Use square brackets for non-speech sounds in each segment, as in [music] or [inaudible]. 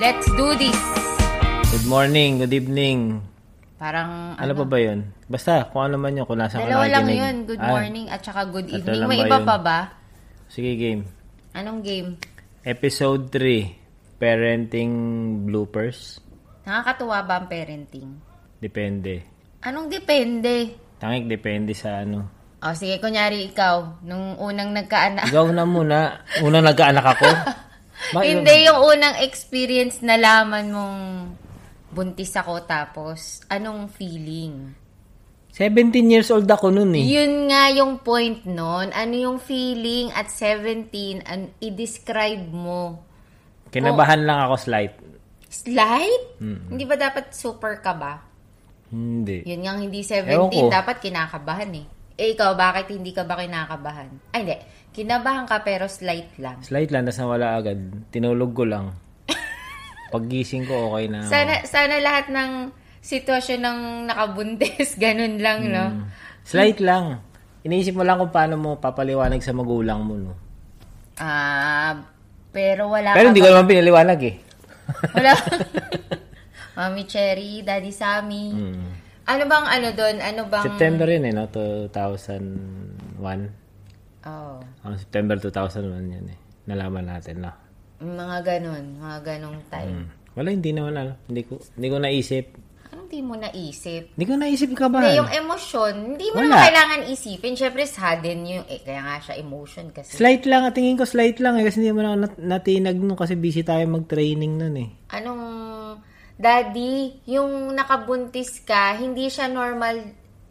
Let's do this. Good morning, good evening. Parang Ano, pa ba yun? Basta, kung ano man yun, kung nasa Dalawa lang nakikinig. yun. Good Ah, morning at saka good evening. lang May ba iba yun? pa ba? Sige, game. Anong game? Episode 3, Parenting Bloopers. Nakakatuwa ba ang parenting? Depende. Anong depende? Tangik, depende sa ano. O sige, kunyari ikaw, nung unang nagkaanak. Ikaw na muna. Unang nagkaanak ako. [laughs] Hindi yung unang experience na laman mong buntis ako tapos anong feeling? 17 years old ako nun eh. Yun nga yung point nun. Ano yung feeling at 17? An- i-describe mo. Kinabahan lang ako slight. Slight? Hindi ba dapat super ka ba? Hindi. Yun nga hindi Ewan 17, ko. dapat kinakabahan eh. Eh ikaw, bakit hindi ka ba kinakabahan? Ay hindi, kinabahan ka pero slight lang. Slight lang, tapos nawala agad. Tinulog ko lang. [laughs] Paggising ko, okay na. Sana, sana lahat ng sitwasyon ng nakabuntis, [laughs] ganun lang, no? Mm. Slight lang. Iniisip mo lang kung paano mo papaliwanag sa magulang mo, no? Ah, pero wala Pero hindi ko naman pinaliwanag eh. [laughs] Wala. Mami Cherry, Daddy Sammy. Mm. Ano bang ano doon? Ano bang... September yun eh, no? 2001. Oh, Oh, September 2001 yun eh. Nalaman natin na. mga ganun. Mga ganong time. Mm. Wala, hindi naman ano. Hindi ko, hindi ko naisip. Anong di mo naisip? Hindi ko naisip ka ba? Hindi, yung emosyon, hindi mo Wala. naman kailangan isipin. Siyempre, sudden yung, eh, kaya nga siya emotion kasi. Slight lang, at tingin ko slight lang eh. Kasi hindi mo na nat- natinag nun kasi busy tayo mag-training nun eh. Anong, daddy, yung nakabuntis ka, hindi siya normal,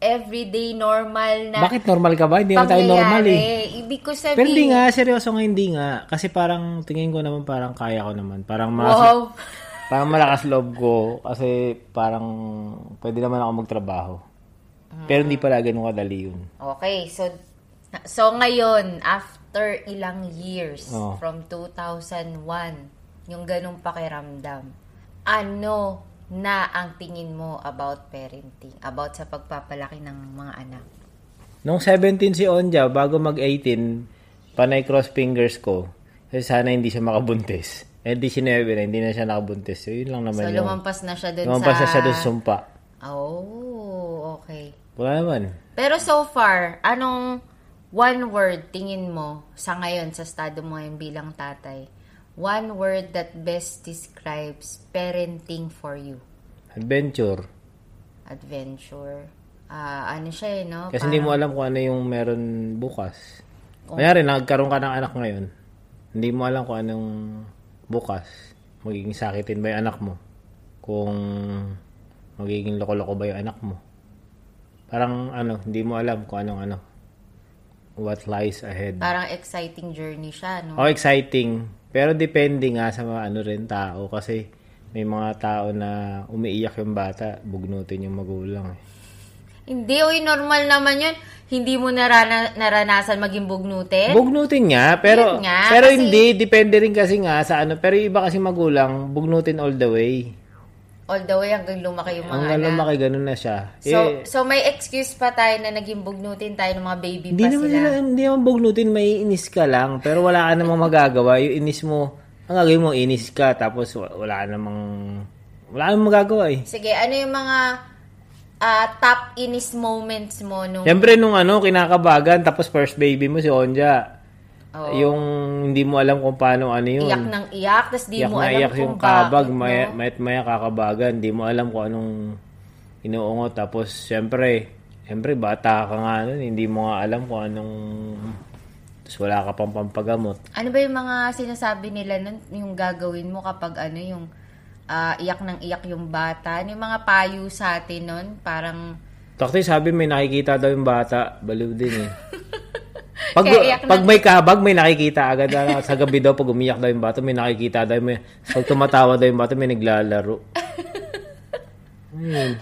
everyday normal na Bakit normal ka ba? Hindi naman tayo normal eh. Ibig ko sabihin, Pero hindi nga, seryoso nga hindi nga. Kasi parang tingin ko naman parang kaya ko naman. Parang malakas, wow. parang malakas loob ko. Kasi parang pwede naman ako magtrabaho. Pero hindi pala ganun kadali yun. Okay, so, so ngayon, after ilang years, Oo. from 2001, yung ganong pakiramdam, ano na ang tingin mo about parenting, about sa pagpapalaki ng mga anak? Nung 17 si Onja, bago mag-18, panay cross fingers ko. Kasi sana hindi siya makabuntis. Eh, di sinabi na, hindi na siya nakabuntis. So, yun lang naman So, yung... lumampas na siya dun lumampas sa... na siya dun sa sumpa. Oh, okay. Wala naman. Pero so far, anong one word tingin mo sa ngayon, sa estado mo ngayon bilang tatay? One word that best describes parenting for you. Adventure. Adventure. Ah, ano siya eh, no? Kasi hindi mo alam kung ano yung meron bukas. Kanyari, nagkaroon ka ng anak ngayon. Hindi mo alam kung anong bukas. Magiging sakitin ba yung anak mo? Kung magiging loko-loko ba yung anak mo? Parang ano, hindi mo alam kung anong ano. What lies ahead. Parang exciting journey siya, no? Oh, exciting. Pero depende nga sa mga ano rin tao kasi may mga tao na umiiyak yung bata, bugnutin yung magulang. Eh. Hindi, oy, normal naman yun. Hindi mo narana, naranasan maging bugnutin? Bugnutin nga, pero nga, pero kasi- hindi depende rin kasi nga sa ano, pero iba kasi magulang bugnutin all the way. All the way hanggang lumaki yung mga Hanggang anak. lumaki ganun na siya. So, eh, so may excuse pa tayo na naging bugnutin tayo ng mga baby hindi pa naman sila. hindi naman bugnutin, may inis ka lang, pero wala ka namang magagawa. Yung inis mo, ang gagawin mo, inis ka, tapos wa- wala ka namang, wala ka namang magagawa eh. Sige, ano yung mga ah, top inis moments mo nung... Siyempre nung ano, kinakabagan, tapos first baby mo si Onja. Oo. Yung hindi mo alam kung paano ano yun. Iyak ng iyak, tapos di Iyak mo alam iyak kung yung kabag, bakit, maya, no? mayat maya kakabagan. Hindi mo alam kung anong inuungot. Tapos, syempre, syempre, bata ka nga nun. Hindi mo nga alam kung anong... Tapos wala ka pang pampagamot. Ano ba yung mga sinasabi nila nun, yung gagawin mo kapag ano, yung ah, iyak ng iyak yung bata? Ano yung mga payo sa atin nun? Parang, Takti sabi may nakikita daw yung bata. Baliw din eh. [laughs] Pag, pag may kabag, may nakikita agad. Ano, sa gabi daw, pag umiyak daw yung bata, may nakikita daw. May, pag tumatawa daw yung bata, may naglalaro. Ayun.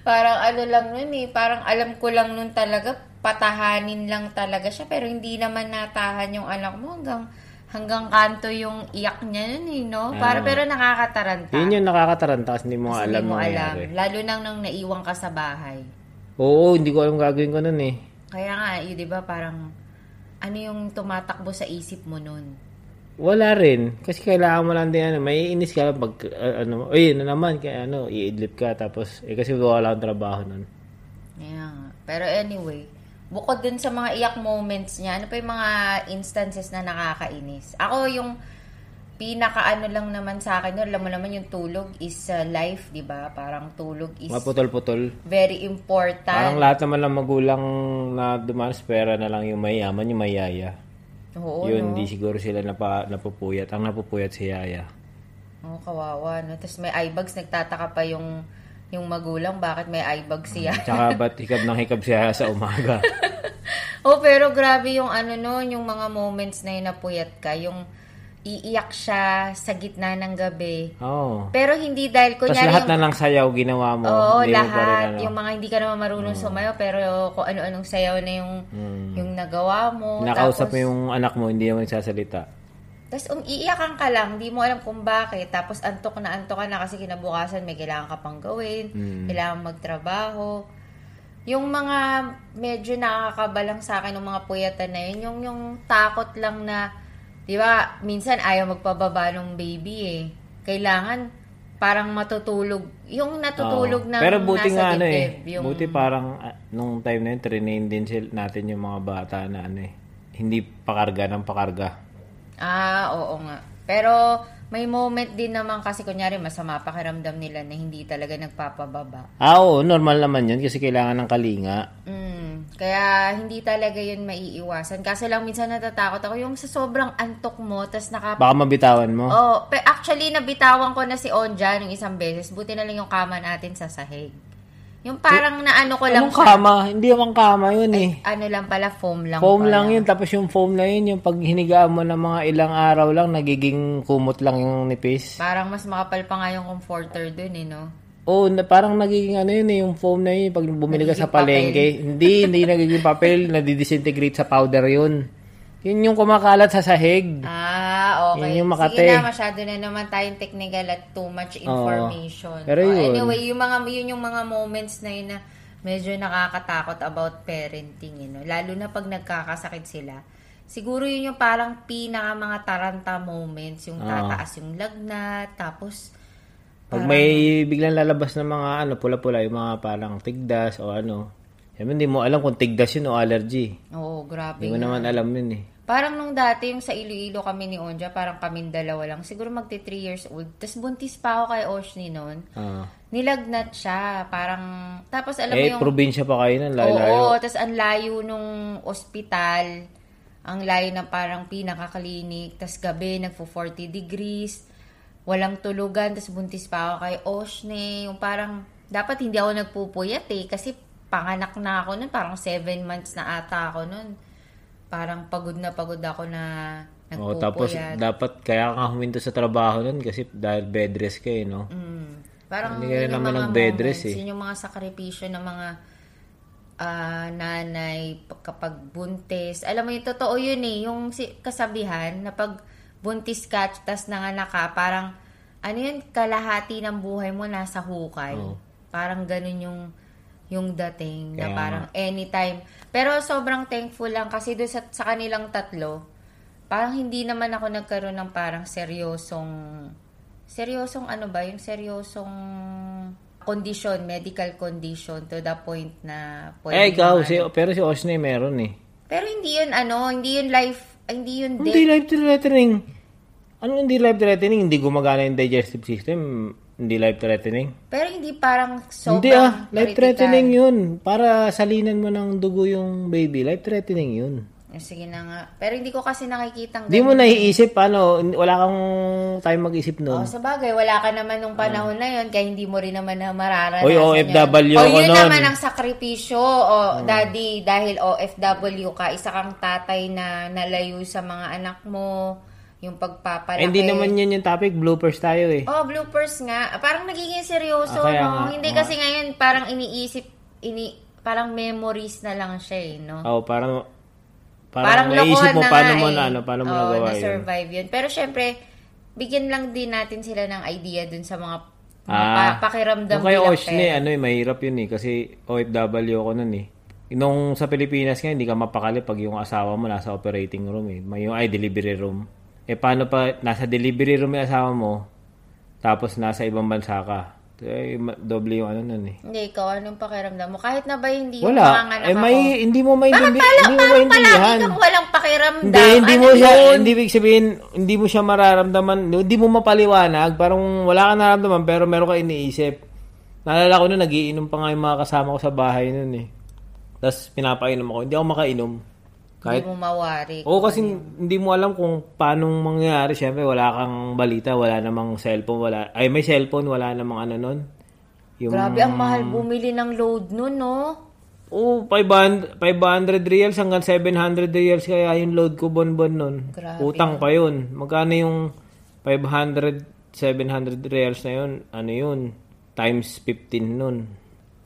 parang ano lang nun eh, parang alam ko lang nun talaga, patahanin lang talaga siya, pero hindi naman natahan yung anak mo hanggang hanggang kanto yung iyak niya nun eh, no? Para, Ah. pero nakakataranta. Yun yung nakakataranta kasi hindi mo Kasi alam hindi mo alam. nangyari. Lalo nang nang naiwan ka sa bahay. Oo, hindi ko alam gagawin ko nun eh. Kaya nga, yun, di ba, parang, ano yung tumatakbo sa isip mo nun? Wala rin. Kasi kailangan mo lang din, ano, may inis ka pag, uh, ano, ay, na naman, kaya ano, iidlip ka, tapos, eh, kasi wala akong trabaho nun. Yeah. Pero anyway, bukod dun sa mga iyak moments niya, ano pa yung mga instances na nakakainis? Ako yung pinaka ano lang naman sa akin, alam mo naman yung tulog is uh, life, di ba? Parang tulog is Maputol-putol. very important. Parang lahat naman ng magulang na dumanas pera na lang yung mayaman, yung mayaya. Oo, Yun, no? di siguro sila napa, napupuyat. Ang napupuyat si Yaya. Oo, kawawa, no? Tapos may eye bags, nagtataka pa yung yung magulang, bakit may eye bags siya? Tsaka ba't hikab ng hikab si Yaya sa umaga? [laughs] oh, pero grabe yung ano no, yung mga moments na yun napuyat ka, yung iiyak siya sa gitna ng gabi. Oo. Pero hindi dahil Tapos kunyari lahat yung... na lang sayaw ginawa mo. Oo, Hindi mo rin, lahat. ano. Yung mga hindi ka naman marunong sumayaw, pero kung ano-anong sayaw na yung, yung nagawa mo. Nakausap tapos, mo yung anak mo, hindi naman nagsasalita. Tapos um, iiyakan ka lang, di mo alam kung bakit. Tapos antok na antok ka na kasi kinabukasan may kailangan ka pang gawin, Hmm. kailangan magtrabaho. Yung mga medyo nakakabalang sa akin ng mga puyatan na yun, yung, yung takot lang na, di ba, minsan ayaw magpababa ng baby eh. Kailangan parang matutulog. Yung natutulog Oo. na Pero buti nasa nga ano eh. yung- Buti parang ah, nung time na yun, trinain din sil- natin yung mga bata na ano eh. Hindi pakarga ng pakarga. Ah, oo nga. Pero may moment din naman kasi kunyari masama pakiramdam nila na hindi talaga nagpapababa. Ah, oo, normal naman yun kasi kailangan ng kalinga. Mm, kaya hindi talaga yun maiiwasan. Kasi lang minsan natatakot ako yung sa sobrang antok mo, tas naka... Baka mabitawan mo. Oh, pe, actually nabitawan ko na si Onja nung isang beses. Buti na lang yung kama natin sa sahig. Yung parang naano ko lang Anong kama? Hindi naman kama yun eh. Ano lang pala, foam lang Foam pala. lang yun. Tapos yung foam na yun, yung pag hinigaan mo ng mga ilang araw lang, nagiging kumot lang yung nipis. Parang mas makapal pa nga yung comforter dun eh, no? Oo, na, parang nagiging ano yun eh, yung foam na yun, pag bumili ka sa Nagiging papel. palengke. hindi, hindi nagiging papel, [laughs] nadidisintegrate sa powder yun. Yun yung kumakalat sa sahig. Ah, okay. Yun yung Makate. Sige na, masyado na naman tayong technical at too much information. Pero Oh, yun. Anyway, yung mga, yun yung mga moments na yun na medyo nakakatakot about parenting, you know? lalo na pag nagkakasakit sila. Siguro yun yung parang pinaka mga taranta moments, yung tataas yung lagnat, tapos Pag may biglang lalabas na mga ano, pula-pula, yung mga parang tigdas o ano, Siyempre, hindi mo alam kung tigdas yun o allergy. Oo, grabe. Hindi mo naman alam yun eh. Parang nung dati, yung sa Iloilo kami ni Onja, parang kami dalawa lang. Siguro magti 3 years old. Tapos buntis pa ako kay Oshni noon. Ah. Nilagnat siya. Parang, tapos alam mo eh, yung... probinsya pa kayo nun, layo-layo. Oo, tapos ang layo nung ospital. Ang layo na parang pinaka-clinic. Tapos gabi, nagpo 40 degrees. Walang tulugan. Tapos buntis pa ako kay Oshne. Yung parang, dapat hindi ako nagpupuyat eh. Kasi panganak na ako nun. Parang 7 months na ata ako nun. Parang pagod na pagod ako na nagpupuyat. tapos dapat kaya ka huminto sa trabaho nun kasi dahil bed rest ka eh, no? Mm. Parang Hindi ka naman mga nag-bed moments, rest, eh. Yun yung mga sakripisyo ng mga ah, nanay kapag buntis. Alam mo yung totoo yun eh. Yung kasabihan na pag buntis ka tas nanganak ka, parang ano yun, kalahati ng buhay mo nasa hukay. Oo. Parang ganun yung yung dating na Kaya parang anytime. Pero sobrang thankful lang kasi doon sa, sa kanilang tatlo, parang hindi naman ako nagkaroon ng parang seryosong seryosong ano ba, yung seryosong condition, medical condition to the point na eh, ikaw, si, pero si Osne meron eh. Pero hindi yun ano, hindi yun life, hindi yun Hindi death. life-threatening. Ano hindi life-threatening? Hindi gumagana yung digestive system. Hindi life-threatening. Pero hindi parang sobrang Hindi ah, life-threatening yun. Para salinan mo ng dugo yung baby, life-threatening yun. Eh, Sige na nga. Pero hindi ko kasi nakikitang Hindi mo naiisip, ano, wala kang time mag-isip Oh, nun. sa bagay, wala ka naman nung panahon na yon kaya hindi mo rin naman na mararanasan Oy, OFW yun. O, yun nun. naman ang sakripisyo. O, daddy, dahil OFW ka, isa kang tatay na nalayo sa mga anak mo, yung pagpapalaki. Eh, hindi naman yun yung topic, bloopers tayo eh. Oh, bloopers nga. Parang nagiging seryoso, Ah, no? nga, Hindi oo kasi ngayon parang iniisip, ini, parang memories na lang siya, eh, no? Oh, parang, Parang, parang, naisip mo na paano mo eh. na, ano, paano mo Oo, nagawa yun. na-survive yun. Pero syempre, bigyan lang din natin sila ng idea dun sa mga, Ah, pa- pakiramdam Yung kay bilang Oshne, ano eh, mahirap yun eh. Kasi OFW ako nun eh. Nung sa Pilipinas nga, hindi ka mapakali pag yung asawa mo nasa operating room eh. May yung ay, delivery room. Eh, paano pa, nasa delivery room yung asawa mo, tapos nasa ibang bansa ka. Eh, doble yung ano nun eh. Hindi, ikaw, anong pakiramdam mo? Kahit na ba hindi yung Wala. manganak Eh, ako. may, hindi mo Bakit maintindihan. pala, Hindi mo parang maintindihan. palagi kang walang pakiramdam? Hindi, hindi Ano mo siya, yun? hindi ibig sabihin, hindi mo siya mararamdaman, hindi mo mapaliwanag, parang wala ka nararamdaman, pero meron ka iniisip. Naalala ko na, nagiinom pa nga yung mga kasama ko sa bahay nun eh. Tapos pinapainom ako, hindi ako makainom. Kahit, Hindi mo mawari. oo kasi hindi mo alam kung paano mangyayari. Siyempre, wala kang balita, wala namang cellphone, wala, ay may cellphone, wala namang ano nun. Yung, Grabe, ang mahal bumili ng load nun, no? Oo, 500, 500 reals hanggang 700 reals kaya yung load ko bon-bon nun. Grabe. Utang pa yun. Magkano yung 500, 700 reals na yun? Ano yun? Times 15 nun.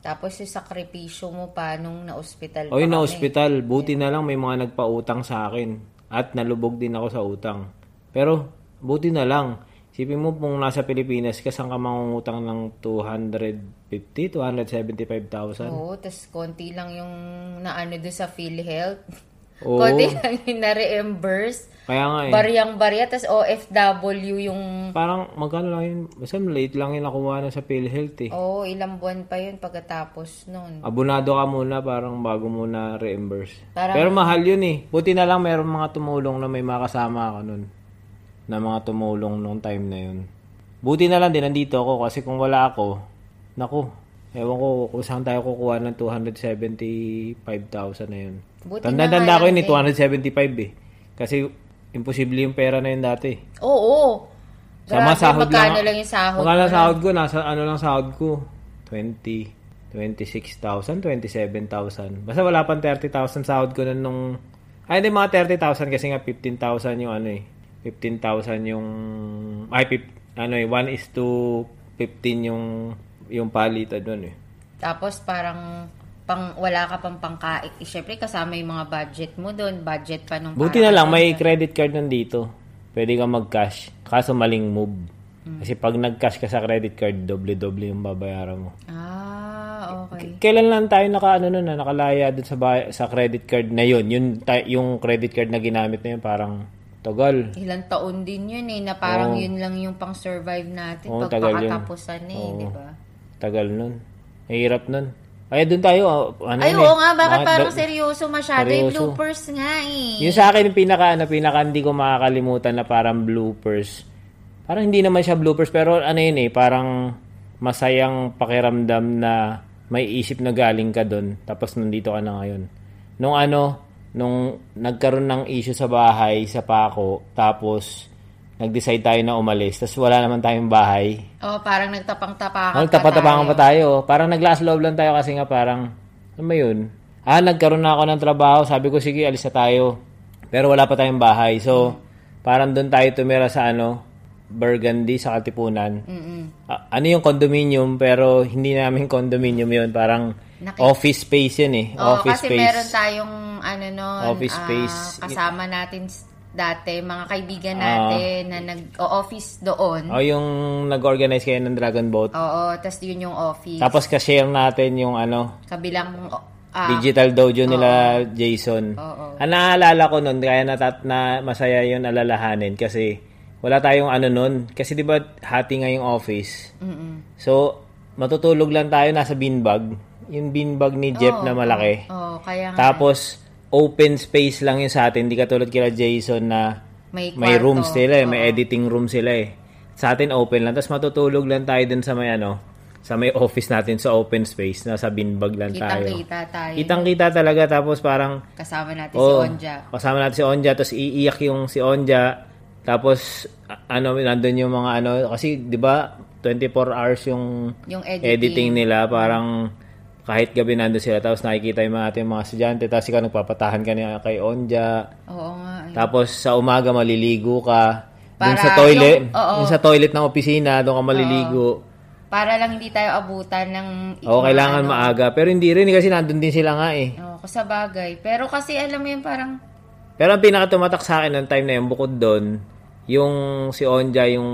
Tapos yung sakripisyo mo pa nung na-hospital pa na kami. hospital, buti na lang may mga nagpautang sa akin. At nalubog din ako sa utang. Pero, buti na lang. Isipin mo kung nasa Pilipinas ka, saan ka mangungutang ng 250, 275,000? Oo, tas konti lang yung naano doon sa PhilHealth. Oo. Konti [laughs] lang yung na-reimburse. Kaya nga eh. Baryang-barya, tas OFW yung... Parang magkano lang yun? Basta late lang yung nakuha na sa PhilHealth eh. Oo, ilang buwan pa yun pagkatapos nun. Abonado ka muna parang bago muna reimburse. Parang- Pero mahal yun eh. Buti na lang meron mga tumulong na may makasama ka nun. Na mga tumulong nung time na yun. Buti na lang din nandito ako kasi kung wala ako, naku, ewan ko kung saan tayo kukuha ng 275,000 na yun. Buti Tanda-tanda ko yun eh, lang 275 eh. Kasi imposible yung pera na yun dati. Oo. Sama Grabe, sahod magkano lang. lang yung sahod Magkano lang sahod ko? Nasa ano lang sahod ko? 20, 26,000, 27,000. Basta wala pang 30,000 sahod ko nun nung... Ay, hindi mga 30,000 kasi nga 15,000 yung ano eh. 15,000 yung... Ay, pip, ano eh, 1 is to 15 yung yung palitan nun eh. Tapos parang pang wala ka pang pangkain. Eh, Syempre kasama yung mga budget mo doon, budget pa nung Buti na lang, may doon. credit card nandito. Pwede ka mag-cash. Kaso maling move. Kasi pag nag-cash ka sa credit card, doble-doble yung babayaran mo. Ah, okay. Kailan lang tayo naka ano nun, na nakalaya dun sa bay- sa credit card na yun. Yung ta- yung credit card na ginamit na yun parang tagal. Ilang taon din yun eh, na parang Oo. yun lang yung pang-survive natin Oo, pag pakatapusan eh, Oo. di ba? Tagal nun. Mahirap nun. Kaya dun tayo, ah, ano Ay, oo eh, nga, bakit mga- parang seryoso masyado? Yung seryoso. bloopers nga eh. Yung sa akin, yung pinaka, ano, pinaka hindi ko makakalimutan na parang bloopers. Parang hindi naman siya bloopers, pero ano yun eh, parang masayang pakiramdam na may isip na galing ka doon, tapos nandito ka na ngayon. Nung ano, nung nagkaroon ng issue sa bahay, sa pako, tapos nag-decide tayo na umalis, tapos wala naman tayong bahay. Oh, parang nagtapang-tapakan Ang tapatapangan pa tayo. Parang naglaas loob lang tayo kasi nga parang, ano ba yun? Ah, nagkaroon na ako ng trabaho. Sabi ko, sige, alis na tayo. Pero wala pa tayong bahay. So, parang doon tayo tumira sa ano, Burgundy sa Katipunan. Mm-mm. Ah, ano yung condominium, pero hindi namin condominium yun. Parang Naki- office space yun eh. Oo, office kasi space. meron tayong ano nun, Office ah, space. kasama natin dati, mga kaibigan Ah. natin na nag-office doon. O yung nag-organize kayo ng Dragon Boat. Oo, tas yun yung office. Tapos ka-share natin yung ano, Kabilang, ah, Digital dojo nila Jason. Oo. Ang naalala ko nun, kaya natat na masaya yun alalahanin kasi wala tayong ano nun. Kasi di ba hati nga yung office. mm So, matutulog lang tayo nasa beanbag. Yung beanbag ni Jeff na malaki. Oo, kaya nga, Tapos, open space lang yun sa atin. Hindi katulad kila Jason na may, may kwarto. room sila eh. May Oo. editing room sila eh. Sa atin, open lang. Tapos matutulog lang tayo dun sa may ano, sa may office natin sa open space. Nasa beanbag lang tayo. Kitang-kita tayo. Kitang-kita talaga. Tapos parang, Kasama natin si oh, Onja. kasama natin si Onja. Tapos iiyak yung si Onja. Tapos, a- ano, nandun yung mga ano, kasi, di ba, 24 hours yung, Yung editing. editing. nila. Parang, kahit gabi nandun sila. Tapos nakikita yung mga ating mga estudyante. Tapos ikaw nagpapatahan ka niya kay Onja. Oo nga. eh. Tapos sa umaga maliligo ka. Para sa toilet, yung- oo. sa toilet ng opisina, doon ka maliligo. Para lang hindi tayo abutan ng... Oo, kailangan ano. maaga. Pero hindi rin kasi nandun din sila nga eh. Oo, sa bagay. Pero kasi alam mo yun, parang... Pero ang pinaka tumatak sa akin ng time na yun, bukod doon, yung si Onja, yung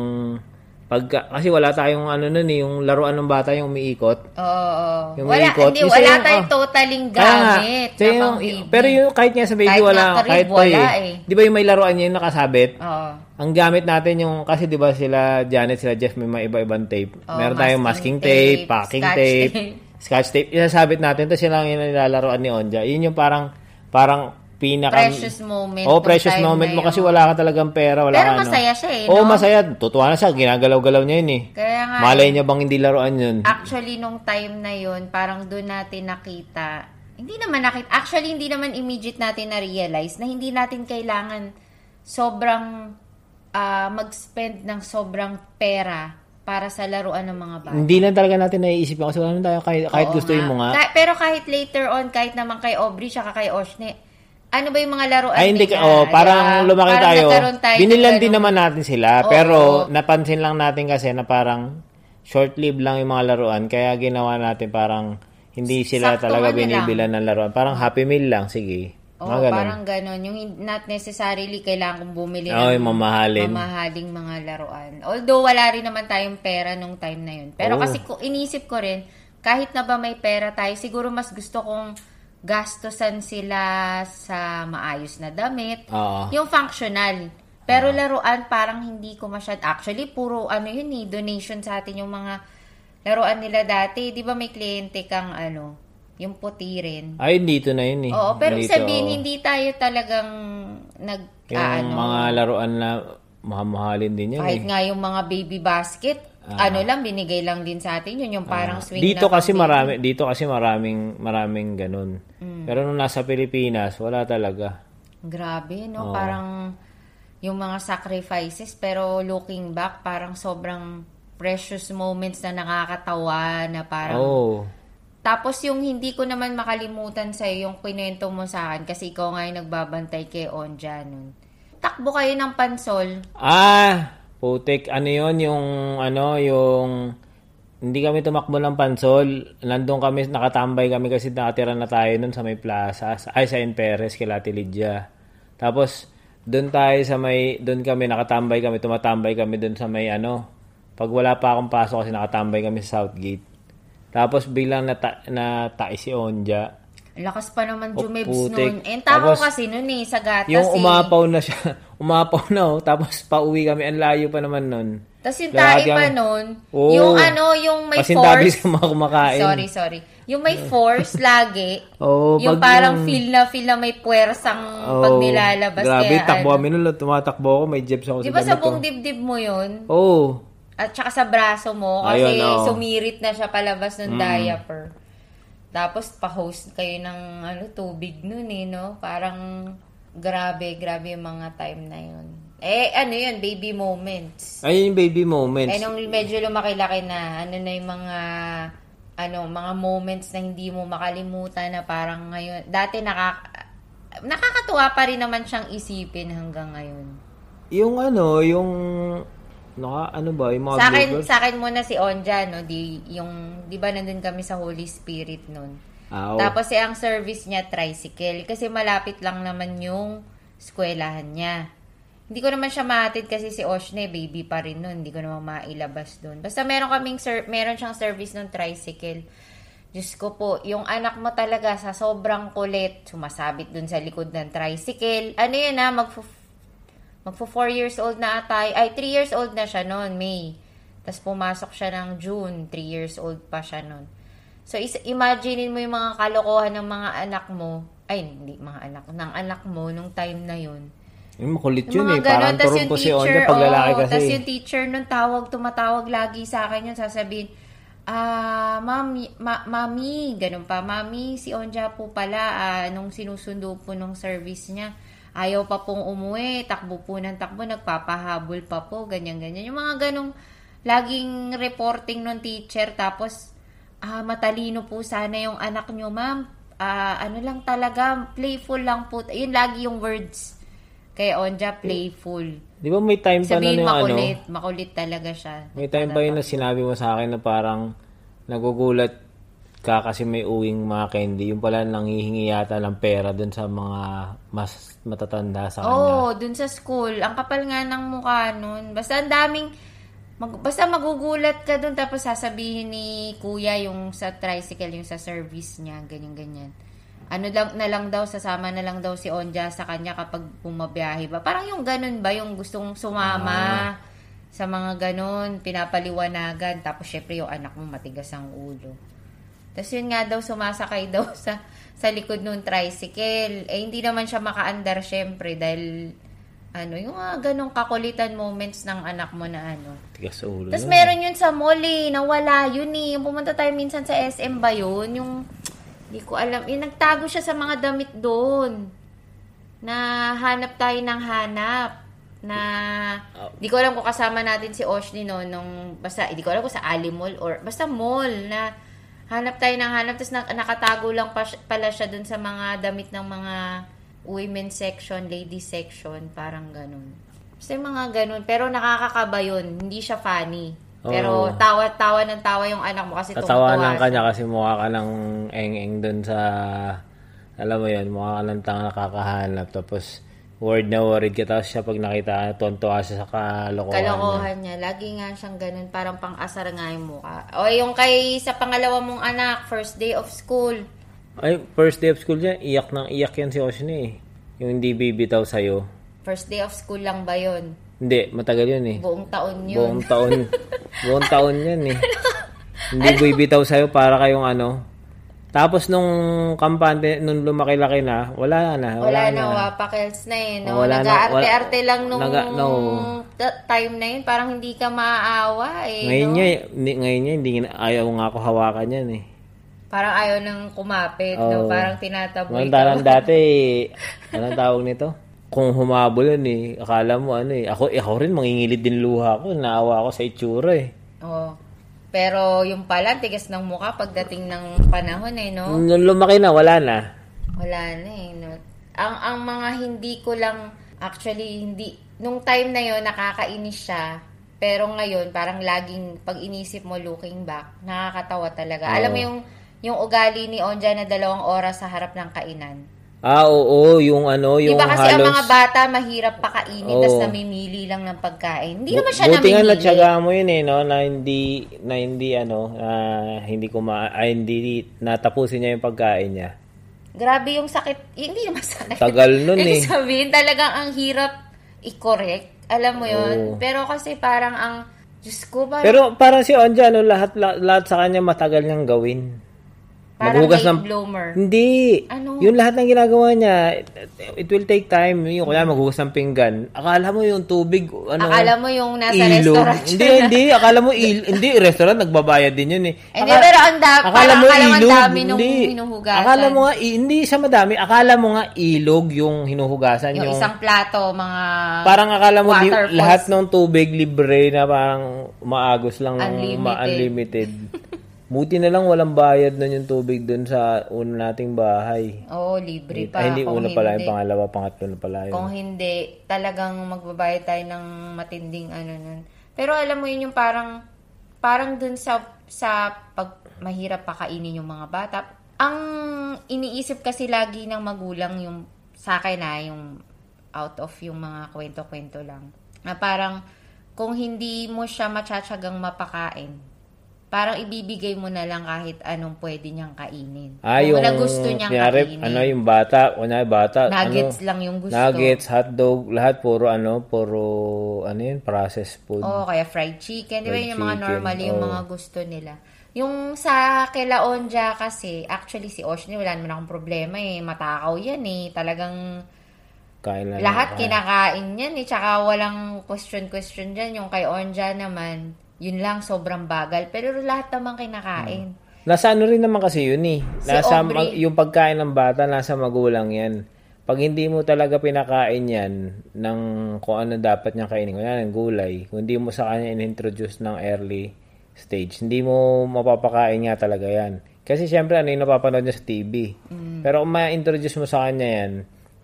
Pagka, kasi wala tayong ano nun eh, yung laruan ng bata yung umiikot. Oo. oo. Yung Wala, ikot. hindi, Isa wala yung, tayong ah, totaling Kaya gamit. na yung, pero yung kahit nga sa baby Kahit wala, nga crib, kahit wala eh. eh. Di ba yung may laruan niya yung nakasabit? Oo. Ang gamit natin yung, kasi di ba sila Janet, sila Jeff, may mga iba-ibang tape. Oh, Meron tayong masking tape, tape, packing tape, tape. scotch tape. Isasabit natin, tapos yun lang yung nilalaroan ni Onja. Yun yung parang, parang pinaka... Precious moment. Oh, precious moment na mo kasi wala ka talagang pera, wala Pero ka ano. masaya siya eh, no? masaya. Tutuwa na siya, ginagalaw-galaw niya yun eh. Kaya nga, Malay niya bang hindi laruan yun? actually, nung time na yun, parang doon natin nakita, hindi naman nakita, actually, hindi naman immediate natin na-realize na hindi natin kailangan sobrang ah, mag-spend ng sobrang pera para sa laruan ng mga bata. Hindi na talaga natin naiisip kasi wala naman tayo kahit, kahit Oo gustuin mo nga. Ka- pero kahit later on, kahit naman kay Aubrey tsaka kay Oshne, ano ba yung mga laruan Ay, hindi nila? oh, parang Diba? lumaki Parang tayo. tayo ng Binilan din ganun. naman natin sila, Oo. pero napansin lang natin kasi na parang short-lived lang yung mga laruan, kaya ginawa natin parang hindi sila Sakto talaga ano binibilan ng laruan. Parang happy meal lang, sige. Oo, mga ganun. parang ganon. Yung not necessarily kailangan kong bumili Oo, yung mamahalin. mamahaling mga laruan. Although wala rin naman tayong pera nung time na yun. Pero Oo. kasi ko, inisip ko rin, kahit na ba may pera tayo, siguro mas gusto kong gastosan sila sa maayos na damit. Oo. Yung functional. Pero laruan, parang hindi ko masyad. Actually, puro ano yun eh, donation sa atin yung mga laruan nila dati. Di ba may kliyente kang ano, yung puti rin. Ay, dito na yun eh. Oo, pero Dito, sabihin, oo. hindi tayo talagang nag, Yung ah, ano, mga laruan na mahamahalin din yun kahit eh. nga yung mga baby basket, ano lang, binigay lang din sa atin yun, yung parang swing Ah. Dito kasi pang- marami, dito kasi maraming maraming ganun. Mm. Pero nung nasa Pilipinas, wala talaga. Grabe, no? Oo. Parang yung mga sacrifices, pero looking back, parang sobrang precious moments na nakakatawa, na parang... Oh. Tapos yung hindi ko naman makalimutan sa yung kwento mo sa akin, kasi ikaw nga yung nagbabantay kay Onja nun. Takbo kayo ng pansol, Ah, putik. Ano yun? Yung, ano, yung... Hindi kami tumakbo ng pansol. Nandun kami, nakatambay kami kasi nakatira na tayo nun sa may plaza. Ay, sa Perez, kay Lati Lydia. Tapos, doon tayo sa may, doon kami, nakatambay kami, tumatambay kami doon sa may, ano, pag wala pa akong pasok kasi nakatambay kami sa Southgate. Tapos, biglang nata, natay si Onja. Lakas pa naman Oh, Jumebs putik. nun. Eh, tao Tapos, kasi nun eh, sa gatas Yung eh. umapaw na siya. [laughs] umapaw na, oh. Tapos, pauwi kami. Ang layo pa naman nun. Tapos yung tae pa nun, Oo. yung ano, yung may force. sa mga kumakain. Sorry, sorry. Yung may force [laughs] lagi. Oo, yung pag parang yung- feel na feel na may puwersang pag Oo. nilalabas. Grabe, kaya, takbo ano. kami nun. Tumatakbo ako. May jebs ako Di sa ba sa buong dibdib mo yun? Oo. At saka sa braso mo, kasi Ayun, oo. sumirit na siya palabas ng diaper. Tapos, pa-host kayo ng ano, tubig nun eh, no? Parang, grabe, grabe yung mga time na yun. Eh, ano yun, baby moments. Ayun yung baby moments. Eh, nung medyo lumaki-laki na, ano na yung mga, ano, mga moments na hindi mo makalimutan na parang ngayon, dati nakaka, nakakatuwa pa rin naman siyang isipin hanggang ngayon. Yung ano, yung... Naka, ano ba? Yung mga Sa akin, vloggers? sa akin muna si Onja, no, di, yung, di ba nandun kami sa Holy Spirit nun. Ah, oo. Tapos eh, ang service niya, tricycle. Kasi malapit lang naman yung eskwelahan niya. Hindi ko naman siya mahatid kasi si Oshne, baby pa rin nun. Hindi ko naman mailabas dun. Basta meron kaming, ser- meron siyang service ng tricycle. Diyos ko po, yung anak mo talaga sa sobrang kulit, sumasabit dun sa likod ng tricycle. Ano yun ha, magpo magpo 4 years old na atay. Ay, 3 years old na siya noon, May. Tapos pumasok siya ng June, 3 years old pa siya noon. So, is, imaginein mo yung mga kalokohan ng mga anak mo. Ay, hindi, mga anak. Ng anak mo nung time na yun. Yung makulit Yung yun eh. mga Parang. Tas turong yung po si teacher, Onja pag lalaki oo, kasi. tas yung teacher nung tawag, tumatawag lagi sa akin yun, sasabihin, ah, mami, ma- mami, ganun pa, mami, si Onja po pala, ah, nung sinusundo po nung service niya, ayaw pa pong umuwi, takbo po ng takbo, nagpapahabol pa po, ganyan-ganyan. Yung mga ganong laging reporting nung teacher, tapos, ah, matalino po sana yung anak nyo, ma'am. Ah, ano lang talaga, playful lang po. Yun lagi yung words. Kay Onja, playful. Di ba may time pa na Sabihin yung ano? makulit. Makulit talaga siya. May time pa yun na sinabi mo sa akin na parang nagugulat ka kasi may uwing mga candy. Yung pala nanghihingi yata ng pera dun sa mga mas matatanda sa kanya. Oo, oh, dun sa school. Ang kapal nga ng mukha nun. Basta ang daming, Mag, basta magugulat ka dun tapos sasabihin ni kuya yung sa tricycle, yung sa service niya, ganyan-ganyan. Ano lang na lang daw, sasama na lang daw si Onja sa kanya kapag bumabiyahe ba. Parang yung ganun ba, yung gustong sumama sa mga ganun, pinapaliwanagan. Tapos syempre yung anak mo matigas ang ulo. Tapos yun nga daw, sumasakay daw [laughs] sa, sa likod ng tricycle. Eh, hindi naman siya makaandar syempre dahil ano, yung mga ganong kakulitan moments ng anak mo na ano. Tigas ulo. Tapos meron yun sa mall eh, nawala yun eh. Yung pumunta tayo minsan sa SM ba yun? Yung, hindi ko alam, yung nagtago siya sa mga damit doon. Na hanap tayo ng hanap. Na, di ko alam kung kasama natin si Oshni no, nung, basta, hindi ko alam kung sa Ali Mall or, basta mall na hanap tayo ng hanap. Tapos na, nakatago lang pa, pala siya doon sa mga damit ng mga women's section, ladies section, parang ganun. Basta mga ganun. Pero nakakakaba yun. Hindi siya funny. Pero Oo. tawa-tawa ng tawa yung anak mo kasi Tatawanan tumutuwa ka niya kasi mukha ka ng eng-eng dun sa, alam mo yun, mukha ka ng tanga nakakahanap. Tapos, word na worried ka. Tapos siya pag nakita, tontuwa siya sa kalokohan niya. Kalokohan niya. Lagi nga siyang ganun. Parang pang-asar nga yung mukha. O yung kay sa pangalawa mong anak, first day of school. Ay, first day of school niya, iyak nang iyak yan si Oshni eh. Yung hindi bibitaw sa'yo. First day of school lang ba yun? Hindi, matagal yun eh. Buong taon yun. Buong taon. [laughs] buong taon yan eh. [laughs] Hindi bibitaw sa'yo para kayong ano. Tapos nung kampante, nung lumaki-laki na, wala na. Wala, Wala, na, wapakels na eh. No? Wala na, Nag-aarte-arte lang nung Naga- no. time na yun. Parang hindi ka maaawa eh. Ngayon no? niya, hindi, ngayon niya, hindi, na- ayaw nga ako hawakan yan eh. Parang ayaw nang kumapit. Oo. No? Parang tinataboy Ngayon talang [laughs] dati, anong tawag nito? Kung humabol yun eh, akala mo ano eh. Ako, ako rin, mangingilid din luha ko. Naawa ako sa itsura eh. Oo. Pero yung pala, tigas ng mukha pagdating ng panahon eh, no? Nung lumaki na, wala na. Wala na eh. No? Ang, ang mga hindi ko lang, actually, hindi, nung time na yon nakakainis siya. Pero ngayon, parang laging, pag inisip mo looking back, nakakatawa talaga. Oo. Alam mo yung, yung ugali ni Onja na dalawang oras sa harap ng kainan. Ah, oo, yung ano, yung ba kasi halos... ang mga bata mahirap pakainin, Oo. tapos namimili lang ng pagkain. Hindi naman siya Buti nga namimili. natyaga mo yun eh, no? Na hindi, na hindi ano, na hindi kuma, ay, hindi natapusin niya yung pagkain niya. Grabe yung sakit. Hindi naman sakit. Tagal nun eh. sabihin, talagang ang hirap i-correct. Alam mo yon Oo. Pero kasi parang ang, Diyos ko, parang, Pero parang si Onja, no, lahat, lahat, lahat sa kanya matagal niyang gawin. Parang maghugas ng- bloomer. Hindi. Ano? Yung lahat ng ginagawa niya, it, will take time. Yung kaya maghugas ng pinggan. Akala mo yung tubig, ano, Akala mo yung nasa ilog. restaurant Hindi, hindi. Akala mo, il, hindi, restaurant, nagbabayad din yun eh. Hindi, Aka- pero ang da- parang akala mo ang ilog. dami nung Hindi. hinuhugasan. Akala mo nga, hindi siya madami. Akala mo nga ilog yung hinuhugasan. Yung, Yung, isang plato, mga... parang akala mo li- waterfalls. lahat ng tubig libre na parang maagos lang ng Unlimited. ma- unlimited. [laughs] Buti na lang walang bayad nun yung tubig dun sa una nating bahay. Oo, libre pa. Ay, hindi Kung una pala, hindi- yung pangalawa, pangatlo na pala yun. Kung hindi, talagang magbabayad tayo ng matinding ano nun. Pero alam mo yun yung parang, parang dun sa, sa pag mahirap pakainin yung mga bata. Ang iniisip kasi lagi ng magulang yung, sa akin na, yung out of yung mga kwento-kwento lang. Na parang, kung hindi mo siya matsatsagang mapakain, parang ibibigay mo na lang kahit anong pwede niyang kainin. Ah, Kung yung, na gusto niyang kunyari, kainin. ano yung bata, kunyari bata, Nuggets ano, lang yung gusto. nuggets, hotdog, lahat puro ano, puro, ano yun, processed food. Oo, kaya fried chicken. Di ba yung mga normally yung oo. mga gusto nila. Yung sa kila Onja kasi, actually si Oshni, wala naman akong problema eh. Matakaw yan eh. Talagang Kain lang lahat kinakain yan eh. Tsaka walang question-question dyan. Yung kay Onja naman, yun lang, sobrang bagal. Pero lahat naman kinakain. Nasa ano rin naman kasi yun eh. Si Nasa Aubrey. mag- yung pagkain ng bata, nasa magulang yan. Pag hindi mo talaga pinakain yan ng kung ano dapat niya kainin, kung yan, gulay, kung hindi mo sa kanya in-introduce ng early stage, hindi mo mapapakain nga talaga yan. Kasi syempre, ano yung napapanood niya sa TV. Mm. Pero kung ma-introduce mo sa kanya yan,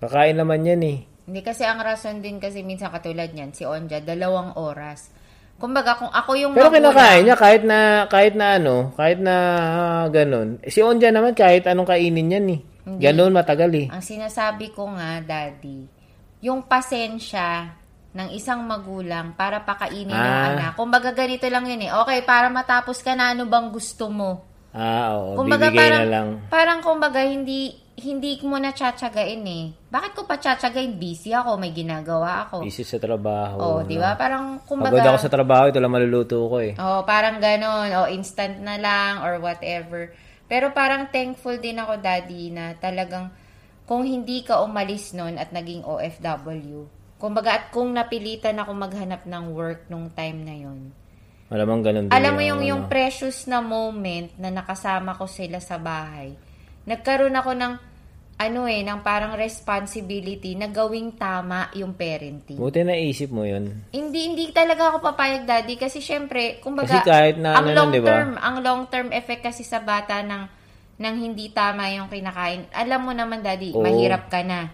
kakain naman yan eh. Hindi kasi ang rason din kasi minsan katulad niyan, si Onja, dalawang oras. Kumbaga, kung ako yung Pero magulang- kinakain niya kahit na kahit na ano, kahit na ah, ganun. Si Onja naman kahit anong kainin yan eh. Ganun matagal eh. Ang sinasabi ko nga, Daddy, yung pasensya, ng isang magulang para pakainin yung Ah. anak. Kumbaga ganito lang yun eh. Okay, para matapos ka na, ano bang gusto mo? Ah, oo. Kumbaga bibigay parang, na lang. parang kumbaga hindi hindi mo na tsatsagain eh. Bakit ko pa tsatsagain? Busy ako, may ginagawa ako. Busy sa trabaho. Oh, di ba? Parang kumbaga Pagod ako sa trabaho, ito lang maluluto ko eh. Oh, parang ganon. O, instant na lang or whatever. Pero parang thankful din ako, Daddy, na talagang kung hindi ka umalis nun at naging OFW, kumbaga at kung napilitan ako maghanap ng work nung time na yon Malamang ganun din. alam mo yung, ano. yung precious na moment na nakasama ko sila sa bahay. Nagkaroon ako ng, ano eh, ng parang responsibility na gawing tama yung parenting. Buti naisip mo yun. Hindi hindi talaga ako papayag daddy kasi syempre kumbaga Kasi kahit na ang ano long nun, di ba? term ang long term effect kasi sa bata ng ng hindi tama yung kinakain. Alam mo naman daddy, Oo. mahirap ka na.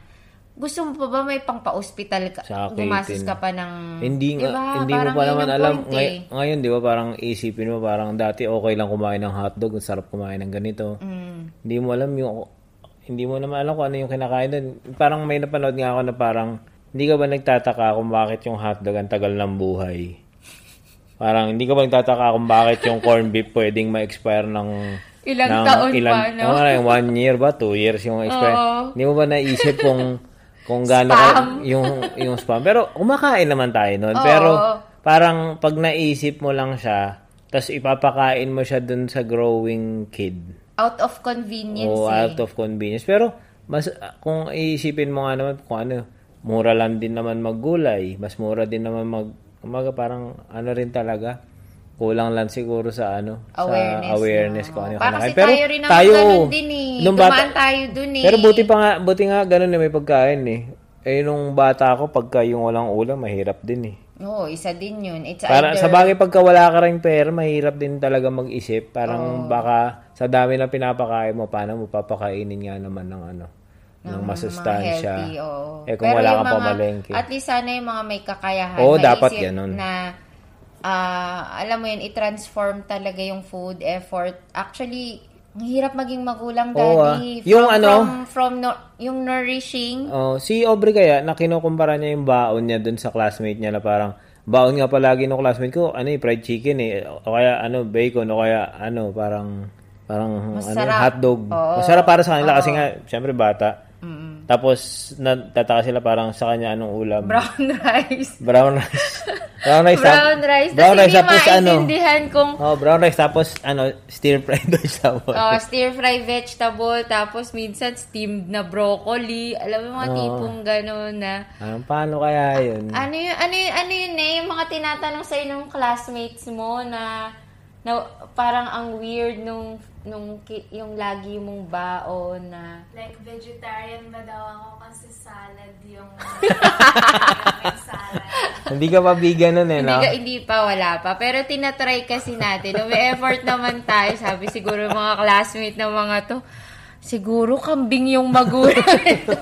Gusto mo pa ba may pang-pa-hospital ka? Sa Gumastos akin. ka pa ng Hindi nga, Diba? hindi mo pa naman alam. point Ngay- eh. ngayon, di ba, parang isipin mo, parang dati okay lang kumain ng hotdog, sarap kumain ng ganito. Mm. Hindi mo alam yung, hindi mo naman alam kung ano yung kinakain doon. Parang may napanood nga ako na parang, hindi ka ba nagtataka kung bakit yung hotdog ang tagal ng buhay? Parang, hindi ka ba nagtataka kung bakit yung corned beef pwedeng ma-expire ng Ilang ng taon ilan, pa, no? ano, yung one year ba? Two years yung expire. Oo. Hindi mo ba naisip kung kung gaano ka, yung yung spam. Pero kumakain naman tayo noon. Oo. Pero parang pag naisip mo lang siya, tapos ipapakain mo siya dun sa growing kid. Out of convenience O eh. out of convenience. Pero mas kung iisipin mo nga naman kung ano, mura lang din naman maggulay, mas mura din naman mag umaga parang ano rin talaga kulang lang siguro sa ano Awareness. sa awareness no? kung ano Para kasi kinakain. tayo rin naman ganun din eh. Dumaan tayo dun eh. pero buti pa nga, buti nga ganun eh, may pagkain eh. Eh, nung bata ako, pagka yung walang ulam, mahirap din eh. Oo, isa din yun. It's Para, either... sa bagay, pagka wala ka rin pera, mahirap din talaga mag-isip. Parang baka sa dami na pinapakain mo, paano mo papakainin nga naman ng ano, ng, mga masustansya. healthy, oo. Eh, kung Pero wala kang pamalengke. At least sana yung mga may kakayahan. Oo, maisip dapat ganun. Na, ah, alam mo yun, i-transform talaga yung food effort. Actually, ang hirap maging magulang, Oo, ah. daddy. Yung from, ano- From, from no- yung nourishing. Oh, si Aubrey kaya, na kinukumpara niya yung baon niya dun sa classmate niya na parang, baon nga palagi ng classmate ko, ano eh, fried chicken eh, o kaya ano, bacon, o kaya ano, parang, parang, ano, Masarap. hotdog. Oo. Masarap para sa kanila kasi nga, syempre bata. Tapos, natataka sila parang sa kanya anong ulam. Brown [laughs] rice. Brown rice. brown rice. Brown rice. Brown rice. Tapos ano. kung Oh, brown rice. Tapos ano, stir fried [laughs] vegetable. Oh, stir fry vegetable, tapos minsan steamed na broccoli. Alam mo, mga tipong gano'n na, Ano, paano kaya yun? ano yun, ano yun, ano yun eh, yung mga tinatanong sa'yo ng classmates mo na, na parang ang weird nung, nung ki- yung lagi mong baon na, Like, vegetarian ba daw ako kasi salad yung [laughs] salad. Hindi ka pa vegan nun eh, hindi, no? ka, hindi pa, wala pa. Pero tinatry kasi natin. No, may effort naman tayo. Sabi siguro mga classmate ng mga to, siguro kambing yung magulang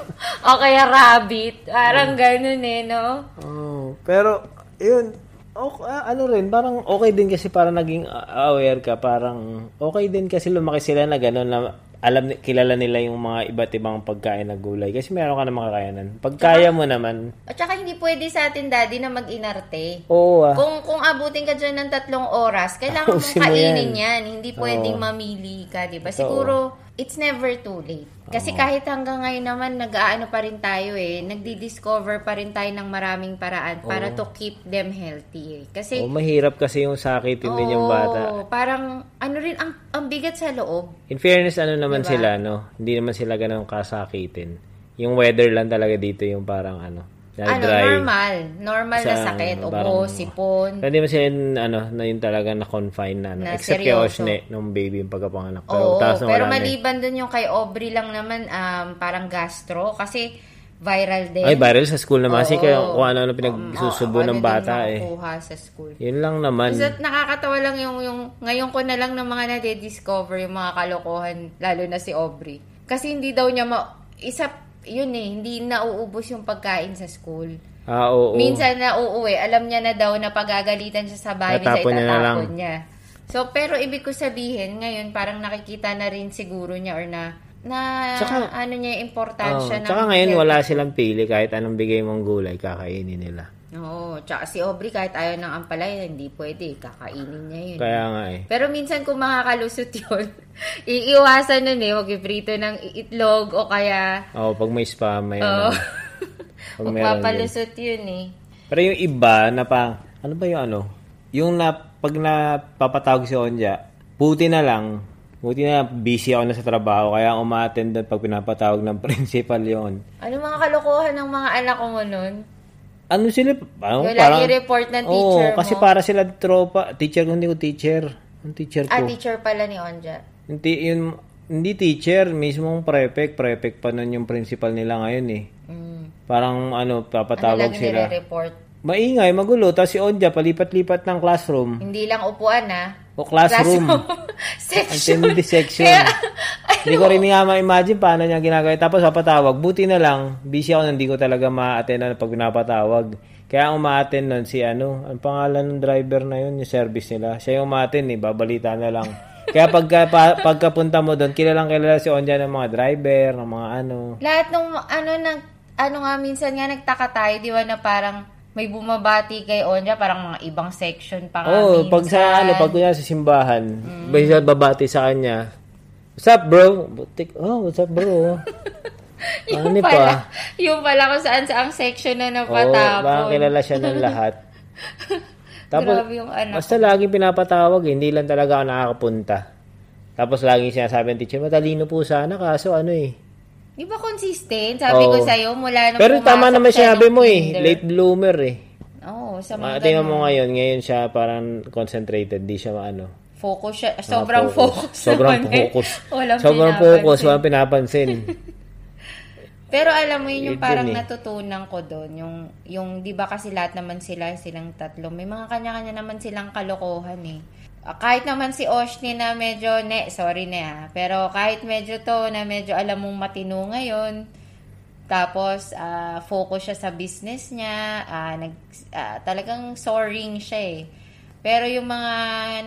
[laughs] o kaya rabbit. Parang ganun eh, no? Oh, pero, yun, ok- ah, ano rin, parang okay din kasi para naging ah, aware ka, parang okay din kasi lumaki sila na gano'n na alam kilala nila yung mga iba't ibang pagkain na gulay kasi meron ka na makakayanan. Pag kaya mo naman, At saka hindi pwede sa atin, daddy, na mag-inarte. oo ah. Kung kung abutin ka dyan ng tatlong oras, kailangan mong kainin yan. yan. Hindi pwedeng mamili ka, di ba? Siguro, it's never too late. Kasi kahit hanggang ngayon naman, nag-aano pa rin tayo eh. Nagdi-discover pa rin tayo ng maraming paraan para to keep them healthy eh. Kasi, Oh, mahirap kasi yung sakitin din yung bata. Oo, parang, ano rin, ang, ang bigat sa loob. In fairness, ano naman Diba? sila, no? Hindi naman sila ganun kasakitin. Yung weather lang talaga dito yung parang ano, na Ano, normal. Normal na Sa, sakit. ano, Ubo, sipon. Pero hindi man sila yung, ano, na yun talaga na-confine na. ano. Na Except kay seryoso. Oshne, nung baby yung pagkapanganak. Oo, tapos pero na eh. maliban dun yung kay Aubrey lang naman, um, parang gastro. Kasi viral din. Ay, viral sa school naman. Kasi Oo. kaya kung ano-ano pinagsusubo Oo, ng ano bata eh. sa school. Yun lang naman. Kasi nakakatawa lang yung, yung, ngayon ko na lang ng mga nade-discover yung mga kalokohan, lalo na si Aubrey. Kasi hindi daw niya ma... Isa, yun eh, hindi nauubos yung pagkain sa school. Ah, oo. Minsan na uuwi, alam niya na daw na pagagalitan siya sa bahay, minsan Tatapon niya na lang. itatapon niya. So, pero ibig ko sabihin, ngayon parang nakikita na rin siguro niya or na na Tsaka- ano niya yung Oh, importansya ng tsaka ngayon healthy wala silang pili kahit anong bigay mong gulay kakainin nila. Oo, tsaka si Aubrey kahit ayaw ng ampalaya, hindi pwede. Kakainin niya yun. Kaya nga eh. Pero minsan kung makakalusot yun, [laughs] iiwasan nun eh. Huwag iprito ng itlog o kaya... Oo, pag may spam, may Oo. ano. [laughs] Pag Huwag meron papalusot yun eh. Pero yung iba na pa, ano ba yung ano? Yung na, pag napapatawag si Onja, buti na lang, buti na busy ako na sa trabaho, kaya umattend pag pinapatawag ng [laughs] principal yon. Ano mga kalokohan ng mga anak ko mo nun? Ano sila? Ano, Wala i-report ng teacher Oo, kasi mo. para sila tropa. Teacher ko, hindi ko teacher. Ang teacher ko. Ah, teacher pala ni Onja. Hindi, yun, hindi teacher, mismong prefect. Prefect pa nun yung principal nila ngayon eh. Mm. Parang ano, Ano papatawag lang sila. nire-report? Maingay, magulo. Tapos si Onja, palipat-lipat ng classroom. Hindi lang upuan ah. O classroom. [laughs] Section. Attendee section. [laughs] Hindi ko rin nga ma-imagine paano niya ginagawa. Tapos papatawag. Buti na lang, busy ako, hindi ko talaga ma-attend pag pinapatawag. Kaya ang ma-attend nun si ano, ang pangalan ng driver na yun, yung service nila. Siya yung ma-attend eh, babalita na lang. [laughs] Kaya pagka, pa, pagkapunta mo doon, kilalang kilala si Onja ng mga driver, ng mga ano. Lahat nung ano nag ano nga minsan nga nagtaka tayo, di ba na parang may bumabati kay Onja, parang mga ibang section pa Oo, oh, pag sa ano, pag kunya sa simbahan, mm. siya babati sa kanya. What's up, bro? Butik, oh, what's up, bro? [laughs] yung ano pala, pa? yung pala kung saan saang section na Oo, baka napatapon. kilala siya ng lahat. [laughs] Tapos, Grabe yung anak. basta laging pinapatawag, eh, hindi lang talaga ako nakakapunta. Tapos laging sinasabi ng teacher, matalino po sana, kaso ano eh. Di ba consistent? Sabi Oo. ko sa'yo, mula nung Pero tama pumasok naman siya sinabi mo eh, late bloomer eh. Oo, sa Ah, mga tingnan ganun. mo ngayon, ngayon siya parang concentrated, di siya ano. Focus siya. Sobrang focus. Sobrang naman eh. focus. [laughs] Walang Sobrang pinapansin. focus, walang pinapansin. [laughs] Pero alam mo yun, yung Yun parang yun eh. natutunan ko doon, yung, yung di ba kasi lahat naman sila, silang tatlo, may mga kanya-kanya naman silang kalokohan eh. Ah, kahit naman si Oshni na medyo, ne, sorry na ah, pero kahit medyo to na medyo alam mong matino ngayon, tapos ah, focus siya sa business niya, ah, nag, ah, talagang soaring siya eh. Pero yung mga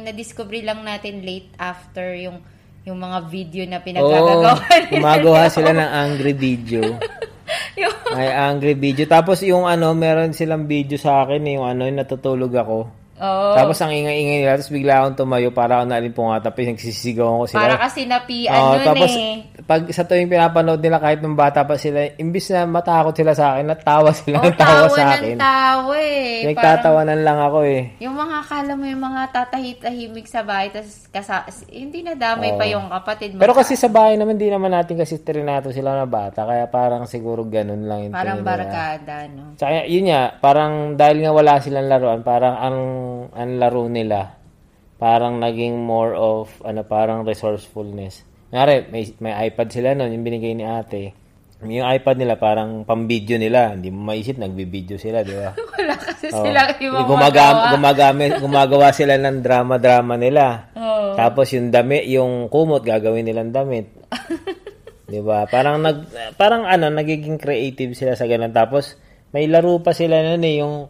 na-discover lang natin late after yung yung mga video na pinagkagagawa nila. gumagawa [laughs] sila ng angry video. [laughs] Yung- May angry video. Tapos yung ano, meron silang video sa akin, eh, yung ano, yung natutulog ako. Oo. Tapos ang ingay-ingay nila, tapos bigla akong tumayo para ako nalimpungata, tapos nagsisisigawan ko sila. Para kasi napian Oo, nun tapos eh. pag sa tuwing pinapanood nila kahit nung bata pa sila, imbis na matakot sila sa akin, natawa sila [laughs] Oh, ng tawa tawa sa ng akin. tawa eh. Parang, Nagtatawanan lang ako eh. yung mga akala mo yung mga tatahit-tahimik sa bahay, tapos kasa, hindi na damay pa yung kapatid mo. Pero kasi sa bahay naman, di naman natin kasi trinato sila na bata, kaya parang siguro ganun lang yung Parang barkada, no? Tsaka yun nga, parang dahil nga wala silang laruan, parang ang, ang laro nila, parang naging more of, ano, parang resourcefulness. Ngari, may, may iPad sila noon, yung binigay ni ate. Yung iPad nila, parang pang-video nila. Hindi mo maisip, nagbi-video sila, di ba? [laughs] Wala kasi Oo. silang ibang Gumagam, magawa. gumagamit, gumagawa sila ng drama-drama nila. Oo. Tapos yung dami, yung kumot, gagawin nilang damit. [laughs] 'Di ba? Parang nag parang ano, nagiging creative sila sa ganun. Tapos may laro pa sila noon eh, yung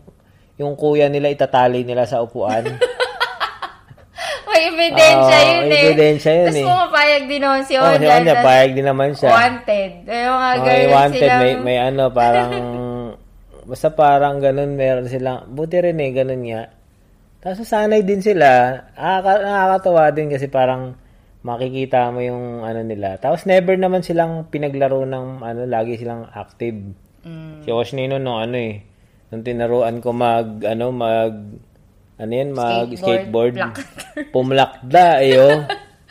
yung kuya nila itatali nila sa upuan. [laughs] May ebidensya Oo, yun may eh. ebidensya yun Tapos eh. pumapayag din naman si oh, si Onda. Payag din naman siya. Wanted. May mga Oh, wanted, silang... may, may ano, parang, [laughs] basta parang ganun, meron silang, buti rin eh, ganun nga. Tapos sanay din sila, nakaka, nakakatawa din kasi parang makikita mo yung ano nila. Tapos never naman silang pinaglaro ng ano, lagi silang active. Mm. Si Oshnino no ano eh, nung tinaruan ko mag, ano, mag, ano yan, mag skateboard, Skateboard, pumlakda eh oh.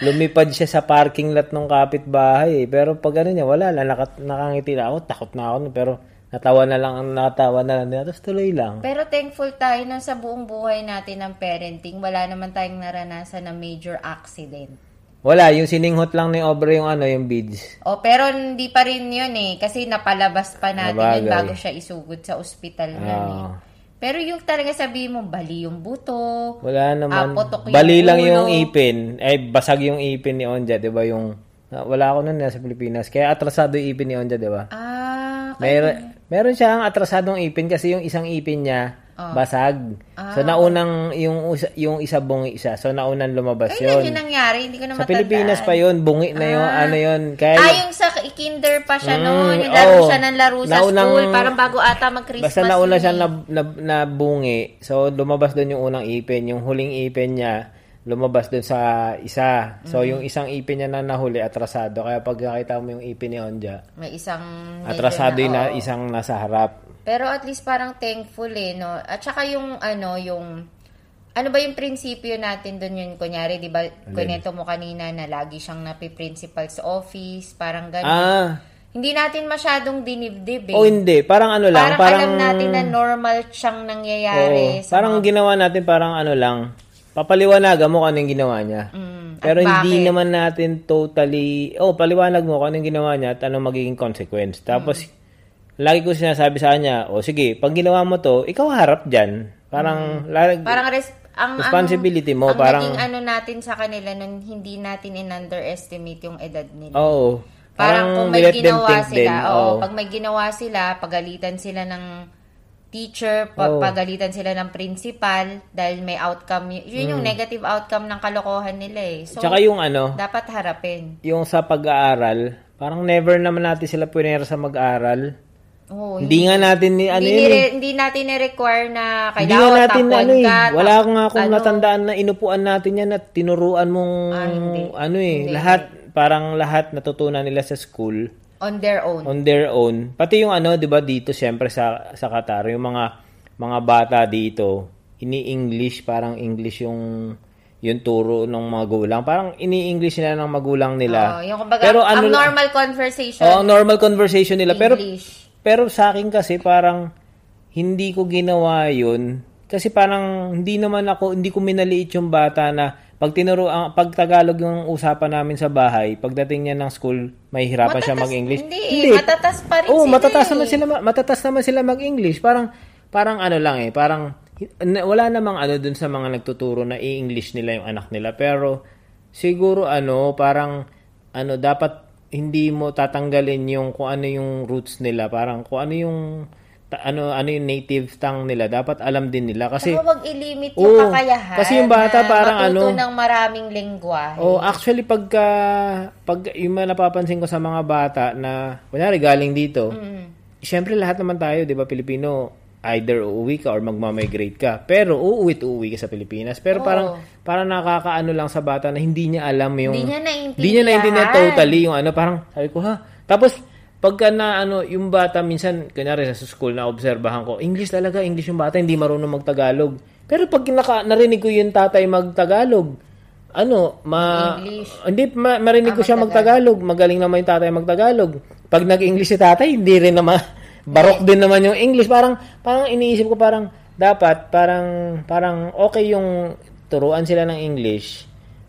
Lumipad siya sa parking lot ng kapitbahay eh. Pero pag ano niya, wala lang, nakat, nakangiti na ako, takot na ako, pero natawa na lang, natawa na lang tapos tuloy lang. Pero thankful tayo na sa buong buhay natin ng parenting, wala naman tayong naranasan na major accident. Wala, yung sininghot lang ni Obra yung ano, yung beads. O, pero hindi pa rin yun eh. Kasi napalabas pa natin yun Nabagay. bago siya isugod sa ospital eh. Ah. Pero yung talaga sabi mo, bali yung buto. Wala naman. Ah, putok yung Bali lang ulo. yung ipin. Eh, basag yung ipin ni Onja, di ba? Yung, wala ako nun nasa Pilipinas. Kaya atrasado yung ipin ni Onja, di ba? Ah, Meron, meron siyang atrasadong ipin kasi yung isang ipin niya, basag. So naunang yung yung isa bungi isa. So naunang lumabas Kailan 'yon. yun nangyari? Hindi ko na Sa matandaan. Pilipinas pa 'yon, bungi na 'yon, ano 'yon. Kaya Ah, yung sa kinder pa siya Mm, noon. Yung laro oo. siya ng laro sa Naunang- school. Parang bago ata mag-Christmas. Basta nauna siya eh. na, na, na bungi. So, lumabas doon yung unang ipin. Yung huling ipin niya, lumabas doon sa isa. So, Mm. yung isang ipin niya na nahuli, atrasado. Kaya pag nakita mo yung ipin ni Onja, May isang... atrasado yung na, isang nasa harap. Pero at least parang thankful eh, no? At saka yung, ano, yung... Ano ba yung prinsipyo natin doon yun? Kunyari, di ba, kunento mo kanina na lagi siyang napi-principal's office, parang gano'n. Ah, Hindi natin masyadong dinibdib eh. o hindi. Parang ano lang. parang, Parang, alam natin na normal siyang nangyayari. Sa parang mga- ginawa natin parang ano lang. Papaliwanagan mo kung ano yung ginawa niya. Mm, Pero hindi bakit? naman natin totally, oh, paliwanag mo kung ano yung ginawa niya at ano magiging consequence. Tapos, lagi ko sinasabi sa kanya, o sige, pag ginawa mo to, ikaw harap dyan. Parang, lag- Parang res- ang, Responsibility ang, mo, ang parang- naging ano natin sa kanila nun, hindi natin in-underestimate yung edad nila. oo. Parang kung may ginawa sila, oo, pag may ginawa sila, pagalitan sila ng teacher, pa- Oo. pagalitan sila ng principal dahil may outcome, yun yung negative outcome ng kalokohan nila eh. So. Tsaka yung ano, dapat harapin. yung sa pag-aaral, parang never naman natin sila pinera sa mag-aaral. Oo, Hindi nga natin ni ano hindi, yun eh. hindi natin ni-require na Hindi kailangan nga natin one ano eh. ka, Wala top- nga akong ano, natandaan na inupuan natin yan at tinuruan mong Ah, hindi. ano eh. Hindi. Lahat, parang lahat natutunan nila sa school on their own. on their own. Pati yung ano, 'di ba dito syempre sa sa Qatar, yung mga mga bata dito, ini-English parang English yung yung turo ng mga gulang. Parang ini-English nila ng magulang nila. Oo, yung kumbaga, Pero ano ang normal conversation, Oo, normal conversation nila. English. pero sa akin kasi parang hindi ko ginawa 'yun kasi parang hindi naman ako hindi ko minaliit yung bata na pag tinuro ang pag Tagalog yung usapan namin sa bahay, pagdating niya ng school, mahihirapan siya Matatas- mag-English. hindi eh, matatas pa rin Oo, sila matatas eh. naman sila ma- matatas naman sila mag-English. Parang parang ano lang eh, parang wala namang ano dun sa mga nagtuturo na i-English nila yung anak nila. Pero siguro ano, parang ano dapat hindi mo tatanggalin yung kung ano yung roots nila, parang kung ano yung ta- ano ano yung native tongue nila, dapat alam din nila kasi Saka wag ilimit yung Oo, kakayahan kasi yung bata parang ano- ng maraming lengguwahe. Oh, actually pagka pag yung napapansin ko sa mga bata na kunyari galing dito. Mm. Siyempre lahat naman tayo, 'di ba, Pilipino, either uuwi ka or magma-migrate ka. Pero uuwi uuwi ka sa Pilipinas. Pero Oo. parang parang nakakaano lang sa bata na hindi niya alam yung Hindi niya naiintindihan. Hindi niya totally yung ano, parang sabi ko ha. Tapos pagka na ano, yung bata minsan kunyari sa school na obserbahan ko, English talaga, English yung bata, hindi marunong magtagalog. Pero pag naka, narinig ko yung tatay magtagalog, ano, ma English. hindi ma, marinig ko Ah, siya magtagalog. Magaling naman yung tatay magtagalog. Pag nag-English si tatay, hindi rin naman barok din naman yung English. Parang parang iniisip ko parang dapat parang parang okay yung turuan sila ng English.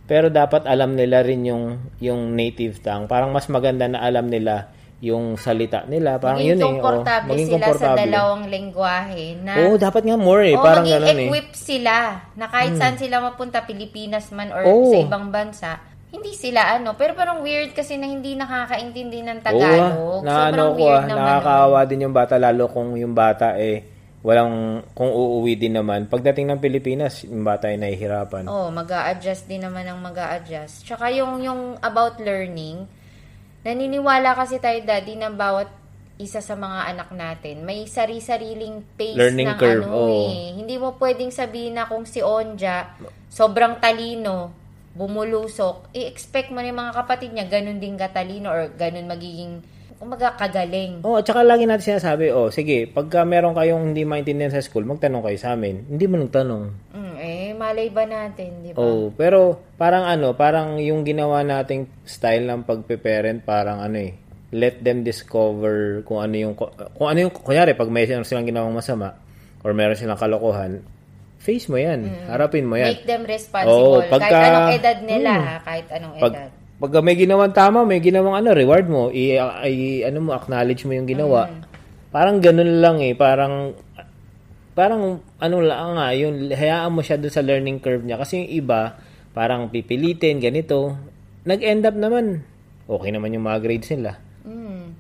Pero dapat alam nila rin yung yung native tongue. Parang mas maganda na alam nila yung salita nila. Parang maging yun eh. oh, maging sila sa dalawang lengguwahe na Oo, dapat nga more eh. Oo, parang maging ganun eh. Hmm. equip sila na kahit saan sila mapunta, Pilipinas man or Oo. sa ibang bansa, hindi sila ano. Pero parang weird kasi na hindi nakakaintindi ng Oo, Tagalog. na Sobrang ano ko weird ah, naman. nakakaawa din yung bata lalo kung yung bata eh walang kung uuwi din naman. Pagdating ng Pilipinas, yung bata ay nahihirapan. Oh, mag adjust din naman ang mag adjust Tsaka yung, yung about learning, naniniwala kasi tayo, daddy, na bawat isa sa mga anak natin, may sari-sariling pace Learning ng curve, ano oo. eh. Hindi mo pwedeng sabihin na kung si Onja, sobrang talino, bumulusok, i-expect mo na yung mga kapatid niya, ganun din katalino or ganun magiging, kumaga, kagaling. Oh, at saka lagi natin sinasabi, oh, sige, pagka meron kayong hindi maintindihan sa school, magtanong kayo sa amin. Hindi mo nagtanong. Mm, eh, malay ba natin, di ba? Oh, pero parang ano, parang yung ginawa nating style ng pagpe-parent, parang ano eh, let them discover kung ano yung kung ano yung kunyari pag may silang ginawang masama or meron silang kalokohan, face mo 'yan. Harapin mo 'yan. Make them responsible. Oo, pagka- kahit anong edad nila, ha? Kahit anong Pag edad. pag may ginawang tama, may ginawang ano, reward mo, i, i- ano mo, acknowledge mo yung ginawa. Parang ganun lang eh, parang parang ano lang nga, yung hayaan mo siya doon sa learning curve niya kasi yung iba parang pipilitin ganito. Nag-end up naman okay naman yung mga grades nila. Mm.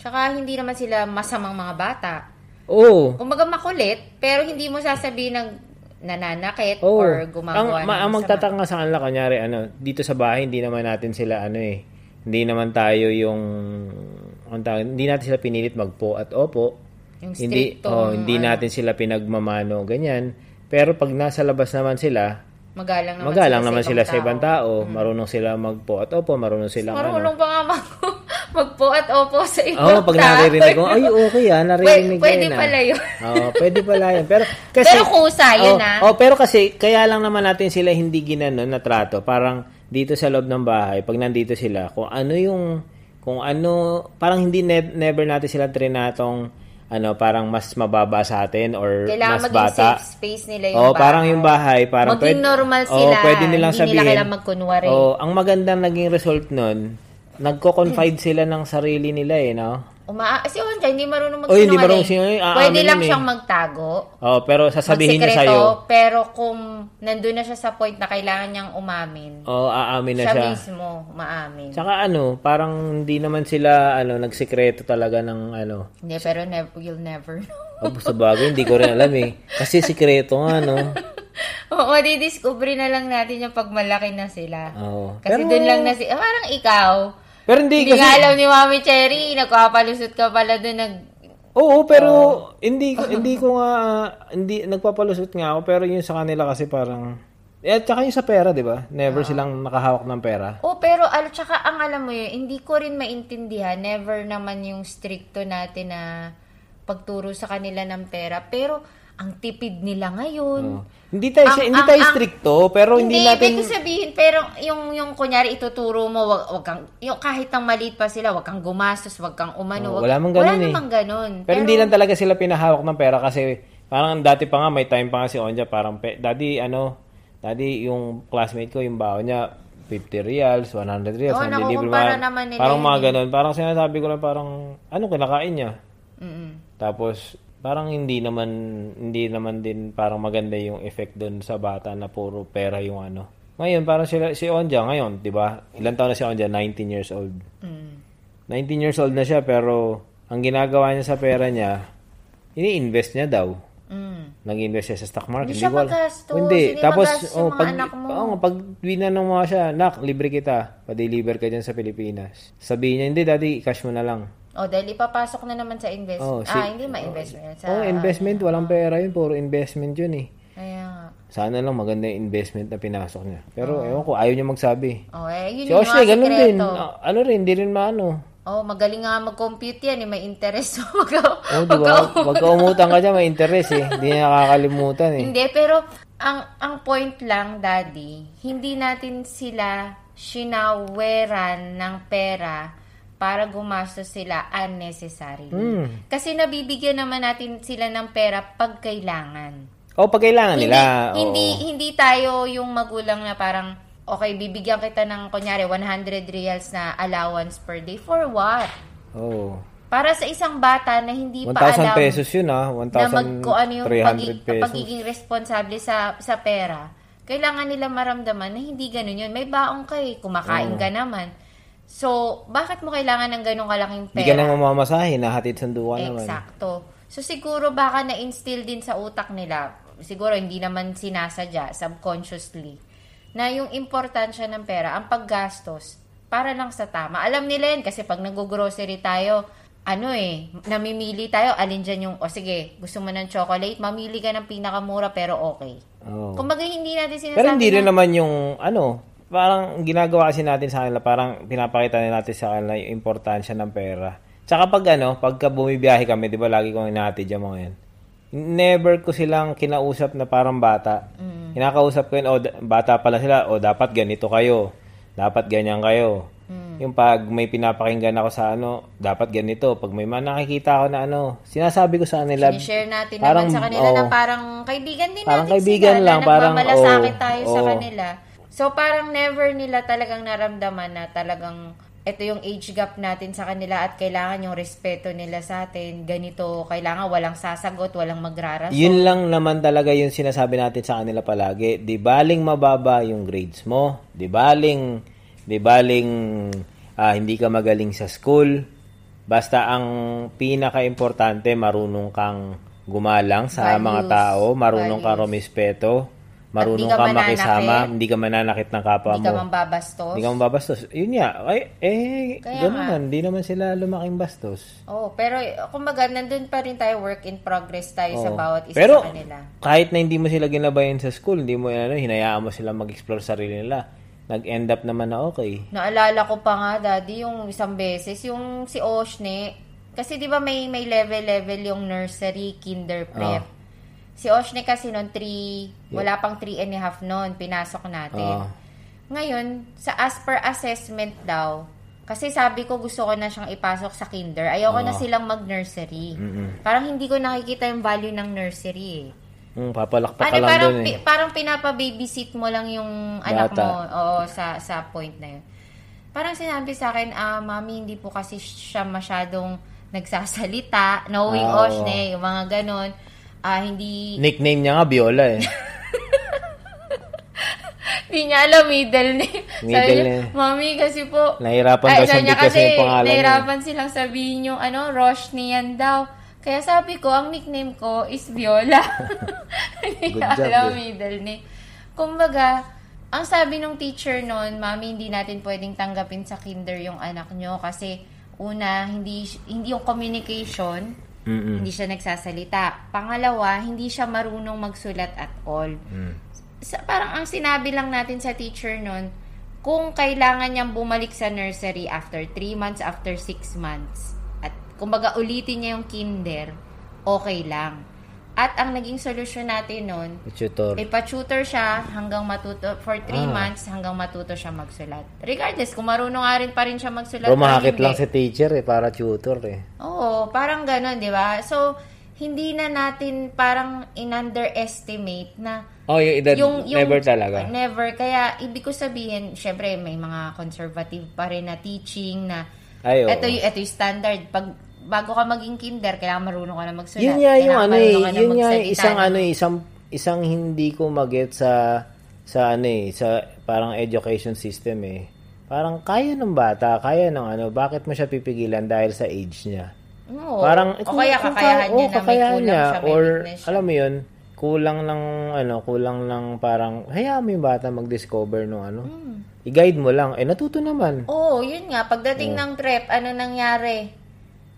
Tsaka hindi naman sila masamang mga bata. Oo. Kumbaga makulit, pero hindi mo sasabihin ng nananakit Oo. or ang, gumagawa ma- ang ng magtataka nga sa kanila, kanyari, ano, dito sa bahay, hindi naman natin sila, ano eh, hindi naman tayo yung, ang hindi natin sila pinilit magpo at opo. Yung hindi, oh, hindi ano. natin sila pinagmamano, ganyan. Pero pag nasa labas naman sila, Magalang naman magalang sila naman sa sila sa ibang tao, marunong sila magpo at opo, marunong sila Marunong pa nga mag, magpo at opo sa ibang Oo, pag tao. naririnig ko, ay okay ah, naririnig Pwede- pwede ko yun, ah." pala yun. Oo, pwede pala yun. Pero, [laughs] kasi, Pero kusa yun, Oo, ah. oo, pero kasi, kaya lang naman natin sila hindi ginanon na trato. Parang dito sa loob ng bahay, pag nandito sila, kung ano yung, kung ano, parang hindi ne- never natin sila trinatong, ano, parang mas mababa sa atin or Kailangan mas bata. safe space nila yung Oo, bahay. parang yung bahay, parang Maging normal oo, sila. pwede nilang Hindi sabihin. nila kailangan magkunwari. Oo, ang magandang naging result nun, nagko-confide sila ng sarili nila eh, no? Uma si Onja, hindi marunong Oh, hindi marunong magsinungaling. sinungaling. Aamin Pwede lang eh. siyang magtago. Oo, pero sasabihin niya sa'yo, Pero kung nandun na siya sa point na kailangan niyang umamin, oo, aamin na siya, siya. mismo maamin. Tsaka ano, parang hindi naman sila ano nagsikreto talaga ng ano. Hindi, pero never, you'll never know. O, sa bagay, hindi ko rin alam eh. Kasi sikreto nga, no? [laughs] Oo, madidiscover na lang natin yung pag malaki na sila. Oo. Kasi Pero- dun lang na si... ah, parang ikaw. Pero hindi, Hindi kasi... nga alam ni Mami Cherry, nagpapalusot ka pala dun nag... Oo, pero hindi ko [laughs] hindi ko nga hindi nagpapalusot nga ako pero yung sa kanila kasi parang eh tsaka yung sa pera, 'di ba? Never silang nakahawak ng pera. Oh, pero al tsaka ang alam mo yun, hindi ko rin maintindihan, never naman yung stricto natin na pagturo sa kanila ng pera. Pero ang tipid nila ngayon. Oo. Hindi tayo Ang- hindi ang- tayo ang- stricto, pero hindi, natin ibig ko sabihin, pero yung, yung kunyari ituturo mo, wag, wag kang, yung kahit ang maliit pa sila, wag kang gumastos, wag kang umano. Wag- wala mang ganun wala eh. namang ganun. Pero, hindi lang talaga sila pinahawak ng pera kasi parang dati pa nga may time pa nga si Onja parang pe, daddy ano, daddy yung classmate ko yung baon niya 50 reals, 100 reals, nanlilibre nakukumpara mga- naman nila Parang mga eh. ganun. Parang sinasabi ko lang parang ano kinakain niya. Mm-mm. Tapos parang hindi naman hindi naman din parang maganda yung effect doon sa bata na puro pera yung ano. Ngayon parang sila si Onja ngayon, 'di ba? Ilan taon na si Onja? 19 years old. Mm. 19 years old na siya pero ang ginagawa niya sa pera niya, ini-invest niya daw. Mm. Nag-invest siya sa stock market. Hindi siya ko alam. magastos. Hindi. Hindi Tapos, oh, pag, anak mo. oh, pag winanong mo siya, nak, libre kita. Pa-deliver ka dyan sa Pilipinas. Sabihin niya, hindi, daddy, cash mo na lang. O, dahil ipapasok na naman sa invest. Oh, si- ah, hindi ma-investment. Sa, oh, investment. Walang pera yun. Puro investment yun eh. Kaya. Sana lang maganda yung investment na pinasok niya. Pero, ewan ko, ayaw niya magsabi. Oh, eh, yun Si yung Oshley, ganun din. sikreto. Ah, Ano rin, hindi rin maano. Oh, magaling nga mag-compute yan. Eh. May interest. [laughs] Wag ka, Oh, di ba? Pag kaumutan ka dyan, may interest eh. Hindi niya nakakalimutan eh. Hindi, pero ang ang point lang, Daddy, hindi natin sila shinaweran ng pera para gumastos sila unnecessarily. Hmm. Kasi nabibigyan naman natin sila ng pera pag kailangan. O, pag kailangan Hindi, nila. oo. hindi, hindi tayo yung magulang na parang, okay, bibigyan kita ng, kunyari, 100 reals na allowance per day. For what? Oo. Para sa isang bata na hindi 1,000 pa alam pesos yun ah. na mag, kung ano yung 1,300 pagi- pesos. pagiging responsable sa sa pera, kailangan nila maramdaman na hindi ganun yun. May baong ka eh, kumakain ka naman. So, bakit mo kailangan ng ganun kalaking Hindi ka pera? na mamamasahe, nahatid sandukan naman. Eksakto. So, siguro baka na-instill din sa utak nila, siguro hindi naman sinasadya, subconsciously, na yung importansya ng pera, ang paggastos, para lang sa tama. Alam nila yan kasi pag nag-grocery tayo, ano eh, namimili tayo, alin dyan yung, o sige, gusto mo ng chocolate, mamili ka ng pinakamura pero okay. Oo. Kumbaga, hindi natin sinasabi Pero hindi rin na, naman yung ano, parang ginagawa kasi natin sa kanila, parang pinapakita na natin sa kanila yung importansya ng pera. Tsaka pag ano, pagka bumibiyahe kami, di ba lagi kong inahatid yung mga yan. Never ko silang kinausap na parang bata. Mm. Kinakausap ko yun, o da- bata pala sila, o dapat ganito kayo. Dapat ganyan kayo. Mm. Yung pag may pinapakinggan ako sa ano, dapat ganito. Pag may man nakikita ako na ano, sinasabi ko sa kanila. share natin parang, naman sa kanila na oo. parang kaibigan din Parang natin kaibigan sila lang, na parang, oo, tayo sa oo. kanila. So parang never nila talagang naramdaman na talagang ito yung age gap natin sa kanila at kailangan yung respeto nila sa atin. Ganito, kailangan walang sasagot, walang magrarason. Yun lang naman talaga yung sinasabi natin sa kanila palagi. Di baling mababa yung grades mo. Di baling, di baling ah, hindi ka magaling sa school. Basta ang pinaka-importante, marunong kang gumalang sa Values. mga tao, marunong kang Values. rumispeto, marunong ka mananakit. makisama, hindi ka mananakit ng kapwa Hindi ka mo. mambabastos. Hindi ka mababastos. Yun nga. Ay, eh, Kaya ganun. Hindi naman sila lumaking bastos. Oh, pero kumbaga nandun pa rin tayo work in progress tayo sa Oo. bawat isa Pero, sa kanila. kahit na hindi mo sila ginabayan sa school, hindi mo ano, hinayaan mo sila mag-explore sarili nila. Nag-end up naman na okay. Naalala ko pa nga, Daddy, yung isang beses, yung si Oshne, kasi di ba may, may level-level yung nursery, kinder, prep. Ah. Si Oshne kasi noon, 3, wala pang 3 and a half noon, pinasok natin. Ah. Ngayon, sa as per assessment daw, kasi sabi ko gusto ko na siyang ipasok sa kinder, ayoko na Ah. silang mag-nursery. Mm-mm. Parang hindi ko nakikita yung value ng nursery eh. Hmm, papalakpak Ano, ka lang parang, dun eh. pi- parang pinapa-babysit mo lang yung anak Bata. mo oo, sa, sa point na yun. Parang sinabi sa akin, ah, mami, hindi po kasi siya masyadong nagsasalita, knowing oo. Oshne, yung mga ganon. Ah, hindi, Nickname niya nga Viola eh. [laughs] hindi niya alam middle name. Sabi Middle niya, name. mami, kasi po, Nahirapan Ay, daw sabi siyang niya bigkasin yung pangalan niya. nahirapan silang sabihin yung ano, Roshni yan daw. Kaya sabi ko, ang nickname ko is Viola. [laughs] Hindi niya job, alam eh. middle name. Kumbaga, ang sabi nung teacher noon, mami, hindi natin pwedeng tanggapin sa kinder yung anak nyo kasi una, hindi hindi yung communication, Mm-mm. hindi siya nagsasalita. Pangalawa, hindi siya marunong magsulat at all Mm. sa, parang ang sinabi lang natin sa teacher nun, kung kailangan niyang bumalik sa nursery after 3 months, after 6 months, at kumbaga ulitin niya yung kinder, okay lang. At ang naging solusyon natin nun, Tutor. ipa-tutor siya hanggang matuto, for 3 Ah. months hanggang matuto siya magsulat. Regardless, kung marunong nga rin pa rin siya magsulat. Bro, or mahakit hindi. lang si teacher eh, para tutor eh. Oo, parang ganun, di ba? So, hindi na natin parang in-underestimate na Oh, yung edad, never talaga. Never. Kaya, ibig ko sabihin, syempre, may mga conservative pa rin na teaching na Ay, oo. ito, y- ito yung standard. Pag, bago ka maging kinder, kailangan marunong ka na magsulat. Yun nga yung ano eh, yun nga yung magsalita isang ng- ano eh, isang isang hindi ko maget sa sa ano eh, sa parang education system eh. Parang kaya ng bata, kaya ng ano, bakit mo siya pipigilan dahil sa age niya? Oo. Parang o kaya kakayahan niya na may kulang niya, siya, may or siya. alam mo yun, kulang ng ano, kulang ng parang hayaan mo yung bata mag-discover no ano. Hmm. I-guide mo lang, eh natuto naman. Oo, yun nga. Pagdating Oh. ng prep, ano nangyari?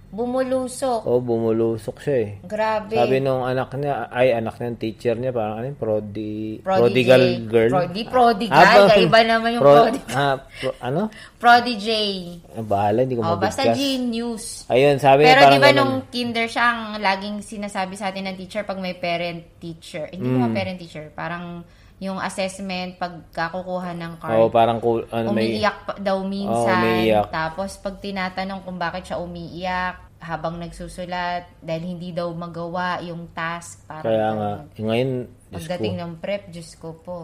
Bumulusok. O bumulusok siya eh. Grabe. Sabi nung anak niya, ay anak ng teacher niya, parang ano yun, prodi, prodigal girl. Prodi, prodigal. Ah, ba- Iba naman yung Pro- prodigal. Ah, pro- ano? Prodigy. Ah, bahala, hindi ko Oh, basta mabigkas. genius. Ayun, sabi niya Pero parang di ba ganun. nung kinder siya, ang laging sinasabi sa atin ng teacher pag may parent-teacher. Hindi Mm. naman parent-teacher. Parang yung assessment, pagkakukuha ng card. Oo, parang cool, ano, may, umiiyak pa daw minsan. Oo, umiiyak. Tapos pag tinatanong kung bakit siya umiiyak habang nagsusulat dahil hindi daw magawa yung task. Parang kaya nga, ganun. ngayon, Diyos Pagdating ko. ng prep, Diyos ko po.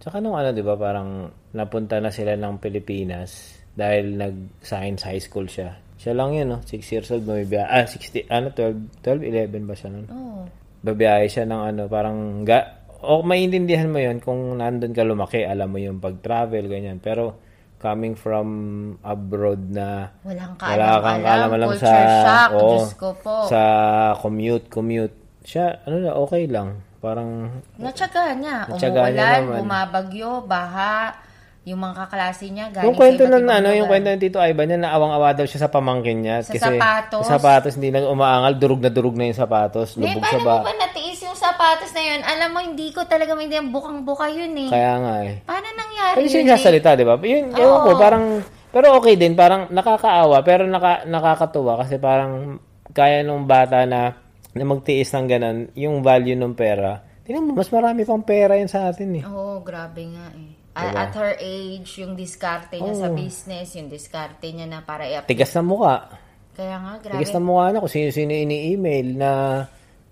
Tsaka nung ano, di ba, parang napunta na sila ng Pilipinas dahil nag-science high school siya. Siya lang yun, no? 6 years old, bumibiya. Ah, 60, ano, 12, 12, 11 ba siya nun? Oh. babiyahe siya ng ano, parang, ga, o maintindihan mo yon kung nandun ka lumaki, alam mo yung pag-travel, ganyan. Pero, coming from abroad na Walang wala kang kaalam-alam, kaalam-alam culture shock, Diyos ko po. sa commute, commute. Siya, ano na, okay lang. Parang, Natsaga niya. Natsaga niya Umuulan, naman. bumabagyo, baha. Yung mga kaklase niya galing yung kwento ng ano, yung kwento ng Tito Ivan niya, naawang-awa daw siya sa pamangkin niya. Sa kasi, sapatos. Sa sapatos, hindi na umaangal, durug na durug na yung sapatos. Lubog sa paano ba. mo ba natiis yung sapatos na yun? Alam mo, hindi ko talaga maintindihan. Bukang-buka yun eh. Kaya nga eh. Paano nangyari Kasi siya yun yung eh? sasalita, di ba? Yun, ewan ko, parang, pero okay din, parang nakakaawa, pero naka, nakakatuwa kasi parang kaya nung bata na, na magtiis ng ganun, yung value ng pera. Tingnan mo, mas marami pang pera yun sa atin eh. Oo, grabe nga eh. Diba? At her age, yung diskarte niya sa Oo. business, yung diskarte niya na para i Tigas ng muka. Kaya nga, grabe. Tigas ng mukha na kung sino-sino ini-email na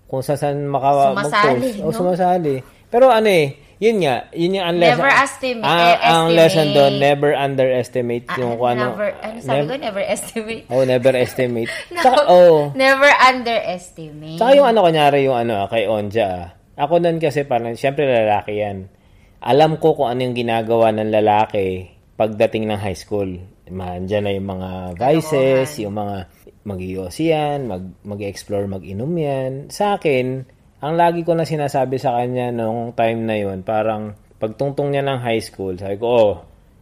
kung saan maka Sumasali, mag-post. O no? sumasali. Pero ano eh, yun nga, yun yung ang lesson. Never estimate- Ah, ang estimate. lesson doon, never underestimate Ah, yung kung ano. never, ano sabi nev- ko? Never estimate. Oh, never estimate. [laughs] No, Tsaka, oh. Never underestimate. Tsaka yung ano, kunyari yung ano, kay Onja. ah. Ako nun kasi parang, syempre lalaki yan. Alam ko kung ano yung ginagawa ng lalaki pagdating ng high school. Andyan na yung mga vices, yung mga mag yan, mag, mag-explore, mag-inom yan. Sa akin, ang lagi ko na sinasabi sa kanya nung time na yon parang pagtungtong niya ng high school, sabi ko, oh,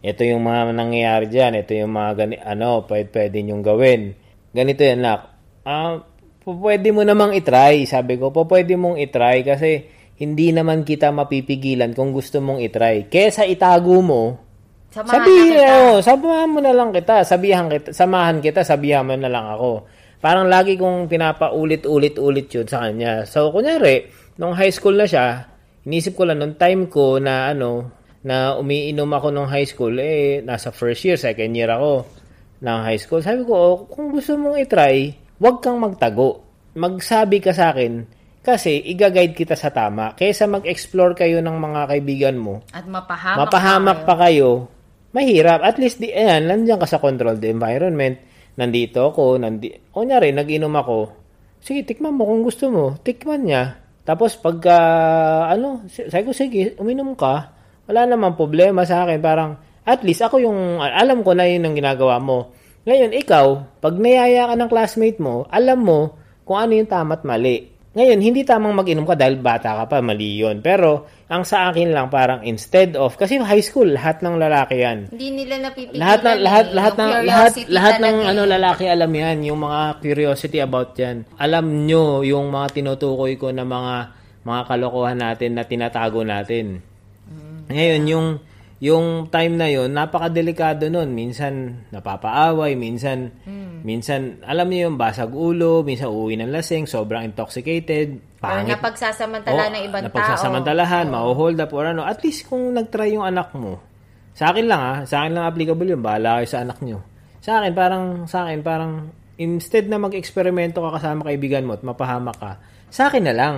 ito yung mga nangyayari dyan, ito yung mga gani, ano, pwede, pwede nyong gawin. Ganito yan, nak. Ah, pwede mo namang itry, sabi ko, pwede mong itry kasi hindi naman kita mapipigilan kung gusto mong itry. Kesa itago mo, Samahan sabihin, na kita. oh, samahan mo na lang kita, sabihan kita, samahan kita, sabihan mo na lang ako. Parang lagi kong pinapaulit-ulit-ulit yun sa kanya. So, kunyari, nung high school na siya, inisip ko lang, nung time ko na ano, na umiinom ako nung high school, eh, nasa first year, second year ako ng high school. Sabi ko, oh, kung gusto mong itry, huwag kang magtago. Magsabi ka sa akin, kasi igagayad kita sa tama. Kaysa mag-explore kayo ng mga kaibigan mo, At mapahamak, mapahamak pa kayo, mahirap. At least, di, ayan, nandiyan ka sa controlled environment. Nandito ako, nandi, kunyari, nag-inom ako. Sige, tikman mo kung gusto mo. Tikman niya. Tapos, pagka, ano, sabi ko, sige, uminom ka. Wala namang problema sa akin. Parang, at least, ako yung, alam ko na yun ang ginagawa mo. Ngayon, ikaw, pag nayaya ka ng classmate mo, alam mo kung ano yung tama at mali. Ngayon, hindi tamang mag-inom ka dahil bata ka pa, mali yun. Pero, ang sa akin lang parang instead of, kasi high school, lahat ng lalaki yan. Hindi nila napipigilan. Lahat ng eh. lahat lahat ng lahat lahat ng talaga ano eh. lalaki alam yan, yung mga curiosity about yan. Alam nyo yung mga tinutukoy ko na mga mga kalokohan natin na tinatago natin. Ngayon yung yung time na yon napakadelikado nun. Minsan napapaaway, minsan minsan alam niyo yung basag ulo, minsan uuwi ng lasing, sobrang intoxicated, Or pangit napagsasamantala Oh, ng ibang tao. napagsasamantalahan, ma-hold up or ano. At least kung nag-try yung anak mo, sa akin lang ah, sa akin lang applicable yun, bahala kayo sa anak nyo. Sa akin, parang, sa akin, parang, instead na mag-eksperimento ka kasama kaibigan mo at mapahamak ka, sa akin na lang.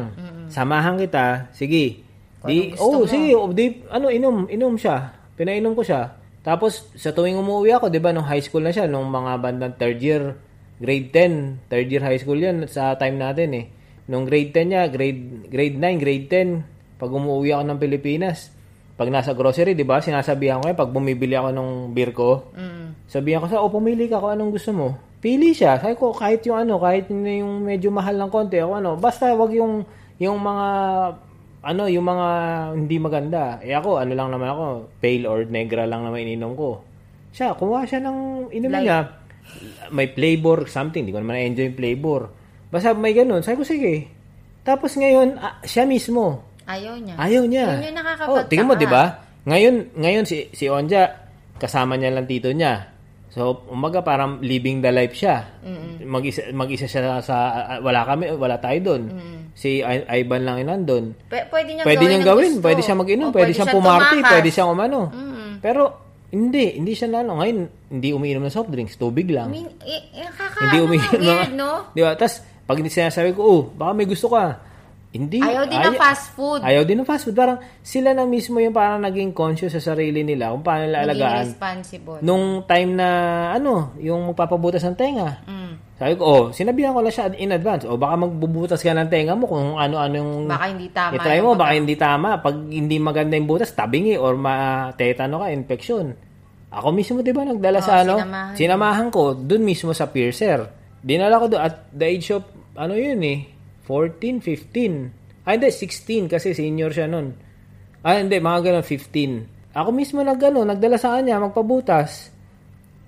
Samahan kita, sige. Di, oh, sige, oh, di, ano, inom, inom siya. Pinainom ko siya. Tapos, sa tuwing umuwi ako, di ba, nung high school na siya, nung mga bandang third year, grade 10, third year high school yan sa time natin eh. Nung grade 10 niya, grade, grade 9, grade 10, pag umuwi ako ng Pilipinas, pag nasa grocery, di ba, sinasabihan ko eh, pag bumibili ako ng beer ko, sabihan ko sa, oh, pumili ka kung anong gusto mo. Pili siya. Sabi ko, kahit yung ano, kahit yung medyo mahal ng konti, o ano, basta wag yung, yung mga, ano, yung mga hindi maganda. Eh ako, ano lang naman ako, pale or negra lang naman ininom ko. Siya, kumuha siya ng inumin niya. May flavor, something. Hindi ko naman na-enjoy yung flavor. Basta may ganun. Sabi ko, sige. Tapos ngayon, ah, siya mismo, Ayaw niya. Ayaw niya. Yun yung nakakapagtaka. Oh, tingnan mo, di ba? Ngayon, ngayon si, si Onja, kasama niya lang tito niya. So, umaga parang living the life siya. Mag-isa, mag-isa siya sa, wala kami, wala tayo doon. Si I- Ivan lang yung nandun. P- pwede niyang Pwede gawin niyang gawin, gusto. pwede siya mag-inom, O, pwede, siyang pumarty, tumakas. pwede siyang umano. Mm. Pero, hindi, hindi siya lalo. Ngayon, hindi umiinom ng soft drinks, tubig lang. I mean, eh, kaka, hindi umiinom weird, [laughs] no? Di ba? Tapos, pag sinasabi ko, oh, baka may gusto ka. Hindi. Ayaw din ng fast food. Ayaw din ng fast food. Parang sila na mismo yung parang naging conscious sa sarili nila kung paano nila Naging alagaan. responsible. Nung time na, ano, yung magpapabutas ng tenga. Mm. Sabi ko, oh, sinabihan ko lang siya in advance. O baka magbubutas ka ng tenga mo kung ano-ano yung... Baka hindi tama I-try mo, baka hindi tama. Pag hindi maganda yung butas, tabingi or ma-tetano ka, infection. Ako mismo, di ba, nagdala Oo, sa ano? sinamahan. Sinamahan ko, dun mismo sa piercer. Dinala ko doon at the age of, ano yun eh, 14, 15. Ay, hindi, 16 kasi senior siya nun. Ah, hindi, mga ganun, 15. Ako mismo nag, ano, nagdala sa kanya, magpabutas.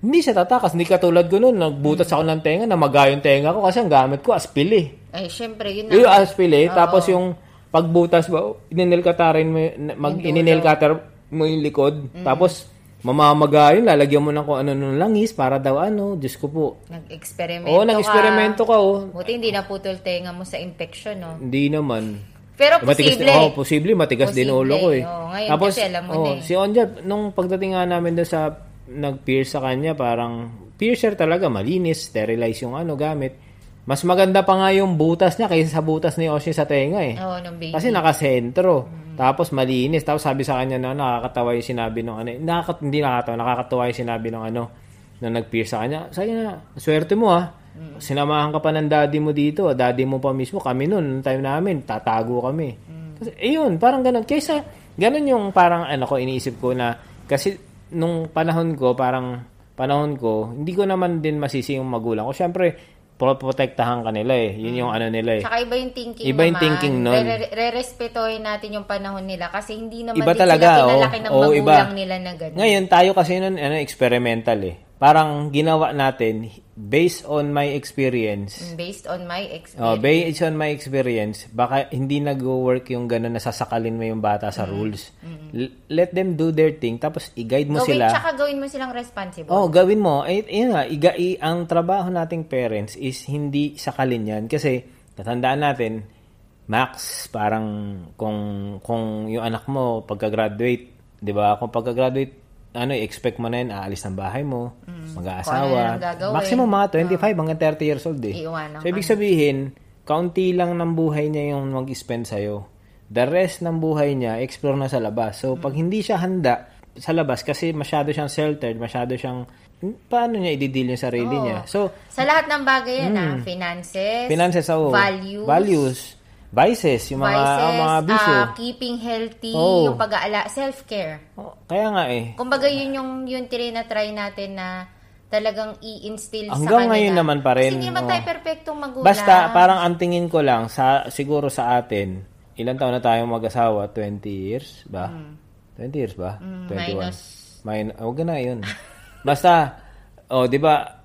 Hindi siya tatakas. Hindi katulad ko nun, nagbutas ako ng tenga, namaga yung tenga ko kasi ang gamit ko, aspil eh. Eh, syempre, yun na. Yung aspil eh. Tapos yung pagbutas mo, ininilkatarin mo, mag, ininilkatar mo yung likod. Tapos, mamamaga yun, lalagyan mo ng kung ano ng langis para daw ano, Diyos ko po. Nag-eksperimento Oo, nag-eksperimento ka oh. Buti hindi naputol tenga mo sa infection, no? Hindi naman. Pero Matigas, posible. oh, posible, matigas din Posible, ulo ko eh. oo. Ngayon kasi alam mo oh, na eh. Si Onja, nung pagdating nga namin doon sa nag-pierce sa kanya, parang piercer talaga, malinis, sterilize yung ano gamit. Mas maganda pa nga yung butas niya kaysa sa butas ni Oshi sa tenga eh. Oo, nung baby. Kasi nakasentro. Tapos malinis. Tapos sabi sa kanya na nakakatawa yung sinabi ng ano. Nakakat, hindi nakakatawa. Nakakatawa yung sinabi ng ano na nag-pierce sa kanya. Sabi na, swerte mo ah. Sinamahan ka pa ng daddy mo dito. Daddy mo pa mismo. Kami nun, noong time namin, tatago kami. Kasi, ayun, parang ganun. Kaysa, ganun yung parang ano ko, iniisip ko na, kasi nung panahon ko, parang panahon ko, hindi ko naman din masisi yung magulang ko. Siyempre, protektahan kanila eh. Yun yung ano nila eh. Tsaka iba yung thinking Iba yung naman. thinking nun. Re- Re-respetohin natin yung panahon nila kasi hindi naman Iba din talaga, sila pinalaki oh. ng Oo, magulang iba. nila na gano'n. Ngayon, tayo kasi nun, ano, experimental eh. Parang ginawa natin, based on my experience, Based on my Oh, experience. based on my experience, baka hindi nag-work yung gano'n na sasakalin mo yung bata sa rules. L- let them do their thing, tapos i-guide mo gawin, sila. Tsaka gawin mo silang responsible. Oh, gawin mo. Ay, yun nga, iga, i, ang trabaho nating parents is hindi sakalin yan. Kasi, tatandaan natin, max, parang kung, kung yung anak mo, pagka-graduate, di ba? Kung pagka-graduate, ano, expect mo na yun, aalis ng bahay mo, ano mag-aasawa. gagawin. Maximum mga 25 hanggang 30 years old eh. Iiwanan So, ibig sabihin, kaunti lang ng buhay niya yung mag-spend sa'yo. The rest ng buhay niya, explore na sa labas. So, pag hindi siya handa sa labas, kasi masyado siyang sheltered, masyado siyang, paano niya i-deal yung sarili Oo. niya? So, Sa lahat ng bagay yan, ah. Finances, Hmm. finances, oh, values, values, vices, yung mga, vices, oh, mga bisyo. ah, keeping healthy, Oo. yung pag-aala, self-care. Oh, kaya nga eh. Kumbaga yun yung yung try natin na talagang i-instill sa Hanggang kanila. ngayon naman pa rin, Kasi hindi naman oh. tayo perfectong magulang. Basta, parang ang tingin ko lang, sa, siguro sa atin, ilan taon na tayo mag-asawa? 20 years ba? 20 years ba? 21. Hmm. minus. Min- oh, na yun. Basta, oh, di ba,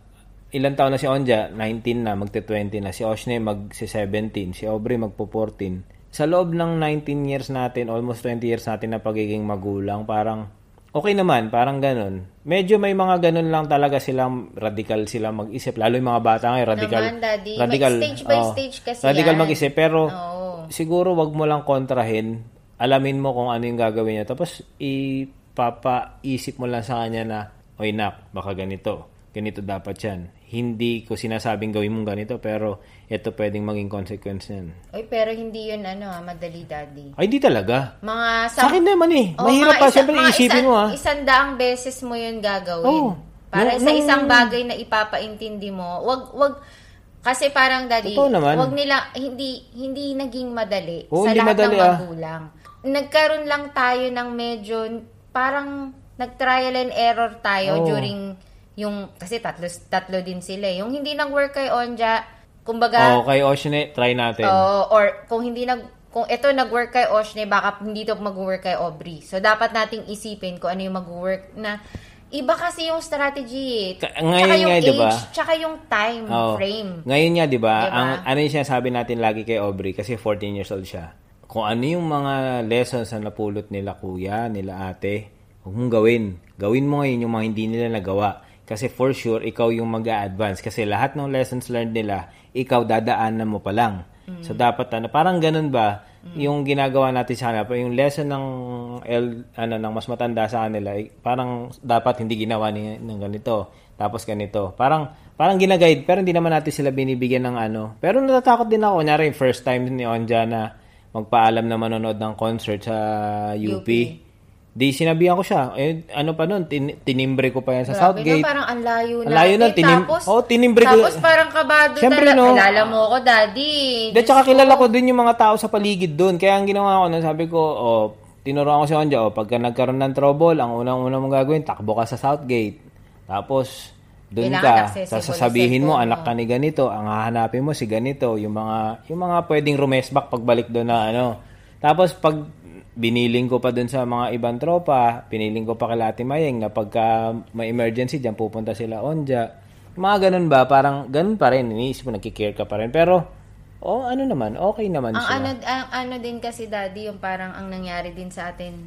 ilan taon na si Onja? 19 na, magte-20 na. Si Oshne magsi-17. Si Aubrey magpo-14. Sa loob ng 19 years natin, almost 20 years natin na pagiging magulang, parang okay naman, parang ganun. Medyo may mga ganun lang talaga silang radical sila mag-isip. Lalo yung mga bata ngayon, radical. Naman, Daddy. Radical stage by oh, stage kasi Radical yan. mag-isip. Pero Oo. siguro wag mo lang kontrahin. Alamin mo kung ano yung gagawin niya. Tapos ipapaisip mo lang sa kanya na, Oy nak, baka ganito. Ganito dapat yan. Hindi ko sinasabing gawin mong ganito, pero ito pwedeng maging consequence yan. Oy, pero hindi yun ano, ah, madali, Daddy. Ay, di talaga. Mga Sa akin naman eh. Oh, Mahirap pa. isa- Siyempre, mga isipin isa- mo ah. Isang daang beses mo yun gagawin. Oo. Para Nung- sa nung- isang bagay na ipapaintindi mo, wag wag kasi parang daddy, wag nila hindi hindi naging madali Oo, sa hindi lahat madali, ng ah. magulang. Nagkaroon lang tayo ng medyo parang nag-trial and error tayo Oo. during yung kasi tatlo tatlo din sila. eh. Yung hindi nag-work kay Onja, kumbaga Oh, kay Oshne, try natin. Oo, or kung hindi nag kung ito nag-work kay Oshne, baka hindi to mag-work kay Aubrey. So, dapat nating isipin kung ano yung mag-work na iba kasi yung strategy eh. Ka- ngayon Tsaka yung nga, age, diba? tsaka yung time Oo. frame. Ngayon nga, di ba, Diba? ang ano yung sinasabi natin lagi kay Aubrey, kasi 14 years old siya. Kung ano yung mga lessons na napulot nila kuya, nila ate, huwag mong gawin. Gawin mo ngayon yung mga hindi nila nagawa. Kasi for sure, ikaw yung mag advance Kasi lahat ng lessons learned nila, ikaw dadaanan mo pa lang. So, dapat, ano, parang ganun ba, yung ginagawa natin sa kanila, pero yung lesson ng, el, ano, ng mas matanda sa kanila, eh, parang dapat hindi ginawa ni, ng ganito. Tapos ganito. Parang, parang ginaguide, pero hindi naman natin sila binibigyan ng ano. Pero natatakot din ako. Kunyari, first time ni Onja na magpaalam na manonood ng concert sa UP. UP. Di sinabihan ko siya. Eh, ano pa nun, tin- tinimbre ko pa yan sa Grabe Southgate. na, parang ang layo Ang layo natin. nun, tinim- tapos, oh, tinimbre ko- Tapos parang kabado Siyempre, talaga. no. Kilala mo ako, daddy. Di, tsaka kilala ko din yung mga tao sa paligid doon. Kaya ang ginawa ko nun, sabi ko, oh, tinuruan ko si Onja, oh, pagka nagkaroon ng trouble, ang unang-unang mong gagawin, takbo ka sa Southgate. Tapos, doon ka, accessible sasabihin mo, anak ka ni ganito, ang hahanapin mo si ganito, yung mga, yung mga pwedeng rumesbak pagbalik doon na ano. Tapos, pag biniling ko pa doon sa mga ibang tropa, piniling ko pa kay Ate Mayeng na pagka may emergency dyan, pupunta sila onja. Mga ganun ba? Parang ganun pa rin. Iniisip mo, nagkikare ka pa rin. Pero, oh, ano naman, okay naman Ang sila. ano, ang ano din kasi daddy, yung parang ang nangyari din sa atin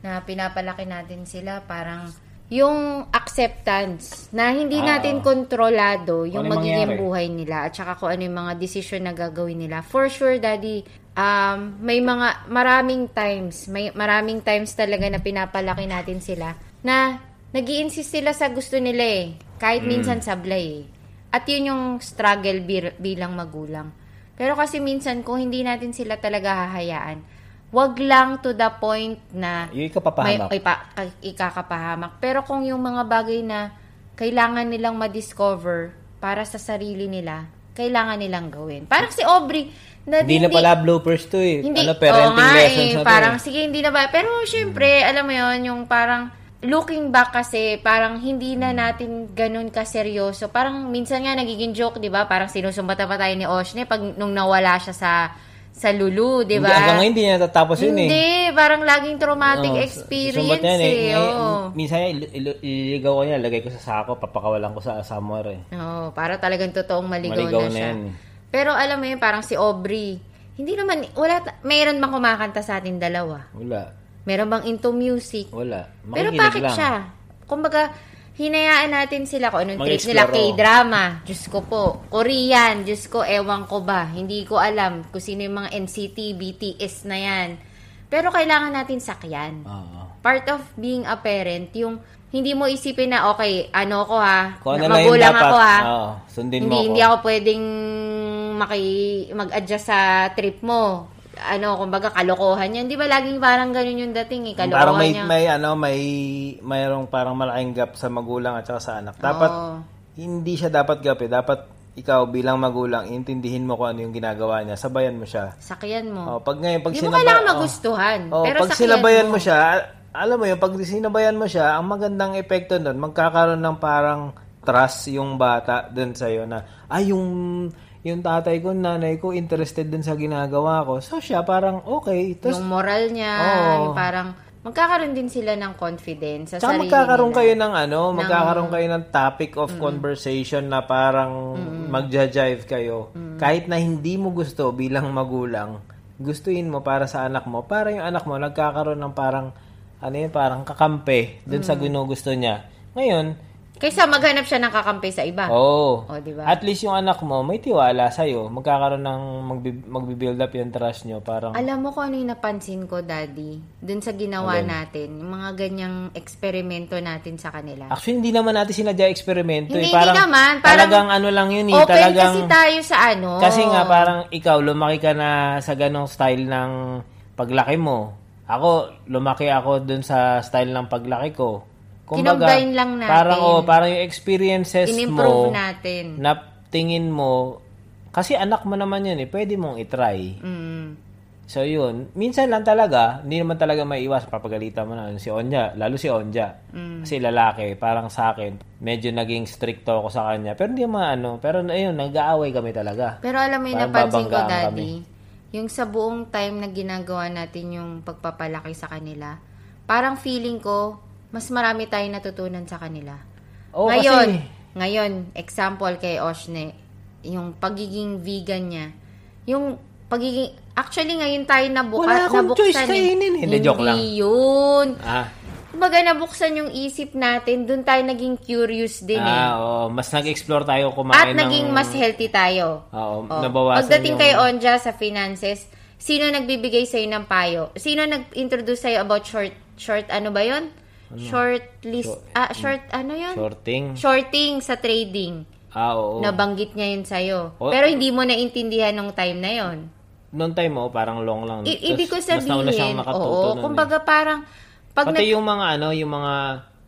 na pinapalaki natin sila, parang yung acceptance na hindi Ah, natin kontrolado yung ano magiging mangyari. buhay nila at saka kung ano yung mga decision na gagawin nila. For sure, daddy, um, may mga maraming times, may maraming times talaga na pinapalaki natin sila na nag insist sila sa gusto nila eh. Kahit Mm. minsan sablay eh. At yun yung struggle bir- bilang magulang. Pero kasi minsan kung hindi natin sila talaga hahayaan, wag lang to the point na Yung ikapapahamak. may ipa, ikakapahamak. Pero kung yung mga bagay na kailangan nilang ma-discover para sa sarili nila, kailangan nilang gawin. Parang si Aubrey, na Hindi na pala bloopers to eh. hindi, ano, parenting nga lessons eh, na to parang eh. sige, hindi na ba, pero syempre, alam mo yon yung parang, looking back kasi, parang hindi na natin ganun kaseryoso. Parang minsan nga nagiging joke, di ba? Parang sinusumbata pa tayo ni Oshne pag nung nawala siya sa sa Lulu, di Hindi, ba? hanggang ngayon, hindi niya natatapos yun eh. Hindi, parang laging traumatic Oo, experience yan eh. Ngayon, oo. minsan il- il- ko niya, lagay ko sa sako, papakawalan ko sa somewhere eh. Oo, para talagang totoong maligaw, Maligaw na na siya. yan eh. Pero alam mo yun, parang si Aubrey, hindi naman, wala, mayroon bang kumakanta sa atin dalawa? Wala. Meron bang into music? Wala. Pero Makikinig bakit lang. siya? Kumbaga, hinayaan natin sila kung anong trip nila. K-drama, Diyos ko po. Korean, Diyos ko, ewan ko ba. Hindi ko alam kung sino yung mga NCT, BTS na yan. Pero kailangan natin sakyan. Oo. Part of being a parent, yung hindi mo isipin na, okay, ano ko ha, Kung na- ano magulang ako ha. oo, sundin hindi, mo ako. hindi ako pwedeng maki, mag-adjust sa trip mo. Ano, kumbaga, kalokohan yan. Di ba laging parang ganun yung dating eh, kalokohan Parang may, niya. may, ano, may, mayroong parang malaking gap sa magulang at saka sa anak. Dapat, Oo. hindi siya dapat gap eh. Dapat, ikaw bilang magulang, intindihin mo kung ano yung ginagawa niya. Sabayan mo siya. Sakyan mo. Oh, pag ngayon, pag Hindi mo sinaba- kailangan oh. magustuhan. Oh, pero pag sakyan sinabayan mo. siya, alam mo yun, pag sinabayan mo siya, ang magandang epekto nun, magkakaroon ng parang trust yung bata dun sa'yo na, ay, yung, yung tatay ko, nanay ko, interested dun sa ginagawa ko. So, siya parang, okay. Tapos, yung moral niya, yung parang, magkakaroon din sila ng confidence sa sarili magkakaroon nila. kayo ng ano, magkakaroon kayo ng topic of conversation na parang magja-jive kayo. Kahit na hindi mo gusto bilang magulang, gustuin mo para sa anak mo, para yung anak mo nagkakaroon ng parang ano yun, parang kakampi dun sa ginugusto niya. Ngayon, Kaysa maghanap siya ng kakampi sa iba. oh, Oh, di ba? at least yung anak mo may tiwala sa'yo. Magkakaroon ng magbi- magbi-build up yung trust nyo. Parang, Alam mo kung ano yung napansin ko, Daddy? Dun sa ginawa natin, yung mga ganyang eksperimento natin sa kanila. actually, hindi naman natin sinadya eksperimento. Hindi, eh. Parang, hindi naman. Parang talagang ano lang yun eh. Open talagang, kasi tayo sa ano. Kasi nga parang ikaw lumaki ka na sa ganong style ng paglaki mo. Ako lumaki ako dun sa style ng paglaki ko. Kinombine lang natin. Parang oh, parang yung experiences In-improve mo natin. na tingin mo kasi anak mo naman yun eh, pwede mong itry. Mm. So yun, minsan lang talaga, hindi naman talaga maiwas papagalitan mo na si Onja, lalo si Onja. Mm. Kasi lalaki, parang sa akin, medyo naging stricto ako sa kanya. Pero hindi naman ano, pero ayun, nag-aaway kami talaga. Pero alam mo yung napansin ko, Daddy, yung sa buong time na ginagawa natin yung pagpapalaki sa kanila, parang feeling ko, mas marami tayong natutunan sa kanila. Oo, ngayon, kasi- ngayon, example kay Oshne, yung pagiging vegan niya, yung pagiging, actually ngayon tayo nabuka, Wala akong nabuksan choice kainin eh. Hindi, joke lang. yun. Ah, Kumbaga nabuksan yung isip natin, dun tayo naging curious din eh. ah, oo, mas nag-explore tayo kumain At ng... naging mas healthy tayo. Oo, Oh. nabawasan Pagdating yung... kay Onja sa finances, sino nagbibigay sa'yo ng payo? Sino nag-introduce sa'yo about short, short ano ba yon? Short list, Short- ah, short, ano yon? Shorting. Shorting sa trading. Ah, oo. Nabanggit niya yun sa'yo. Oh. Pero hindi mo naintindihan nung time na yon. Noong time mo, parang long lang. I- ibig ko mas nauna siyang sabihin, oo, eh. kumbaga parang, pag Pati nag- yung mga ano, yung mga...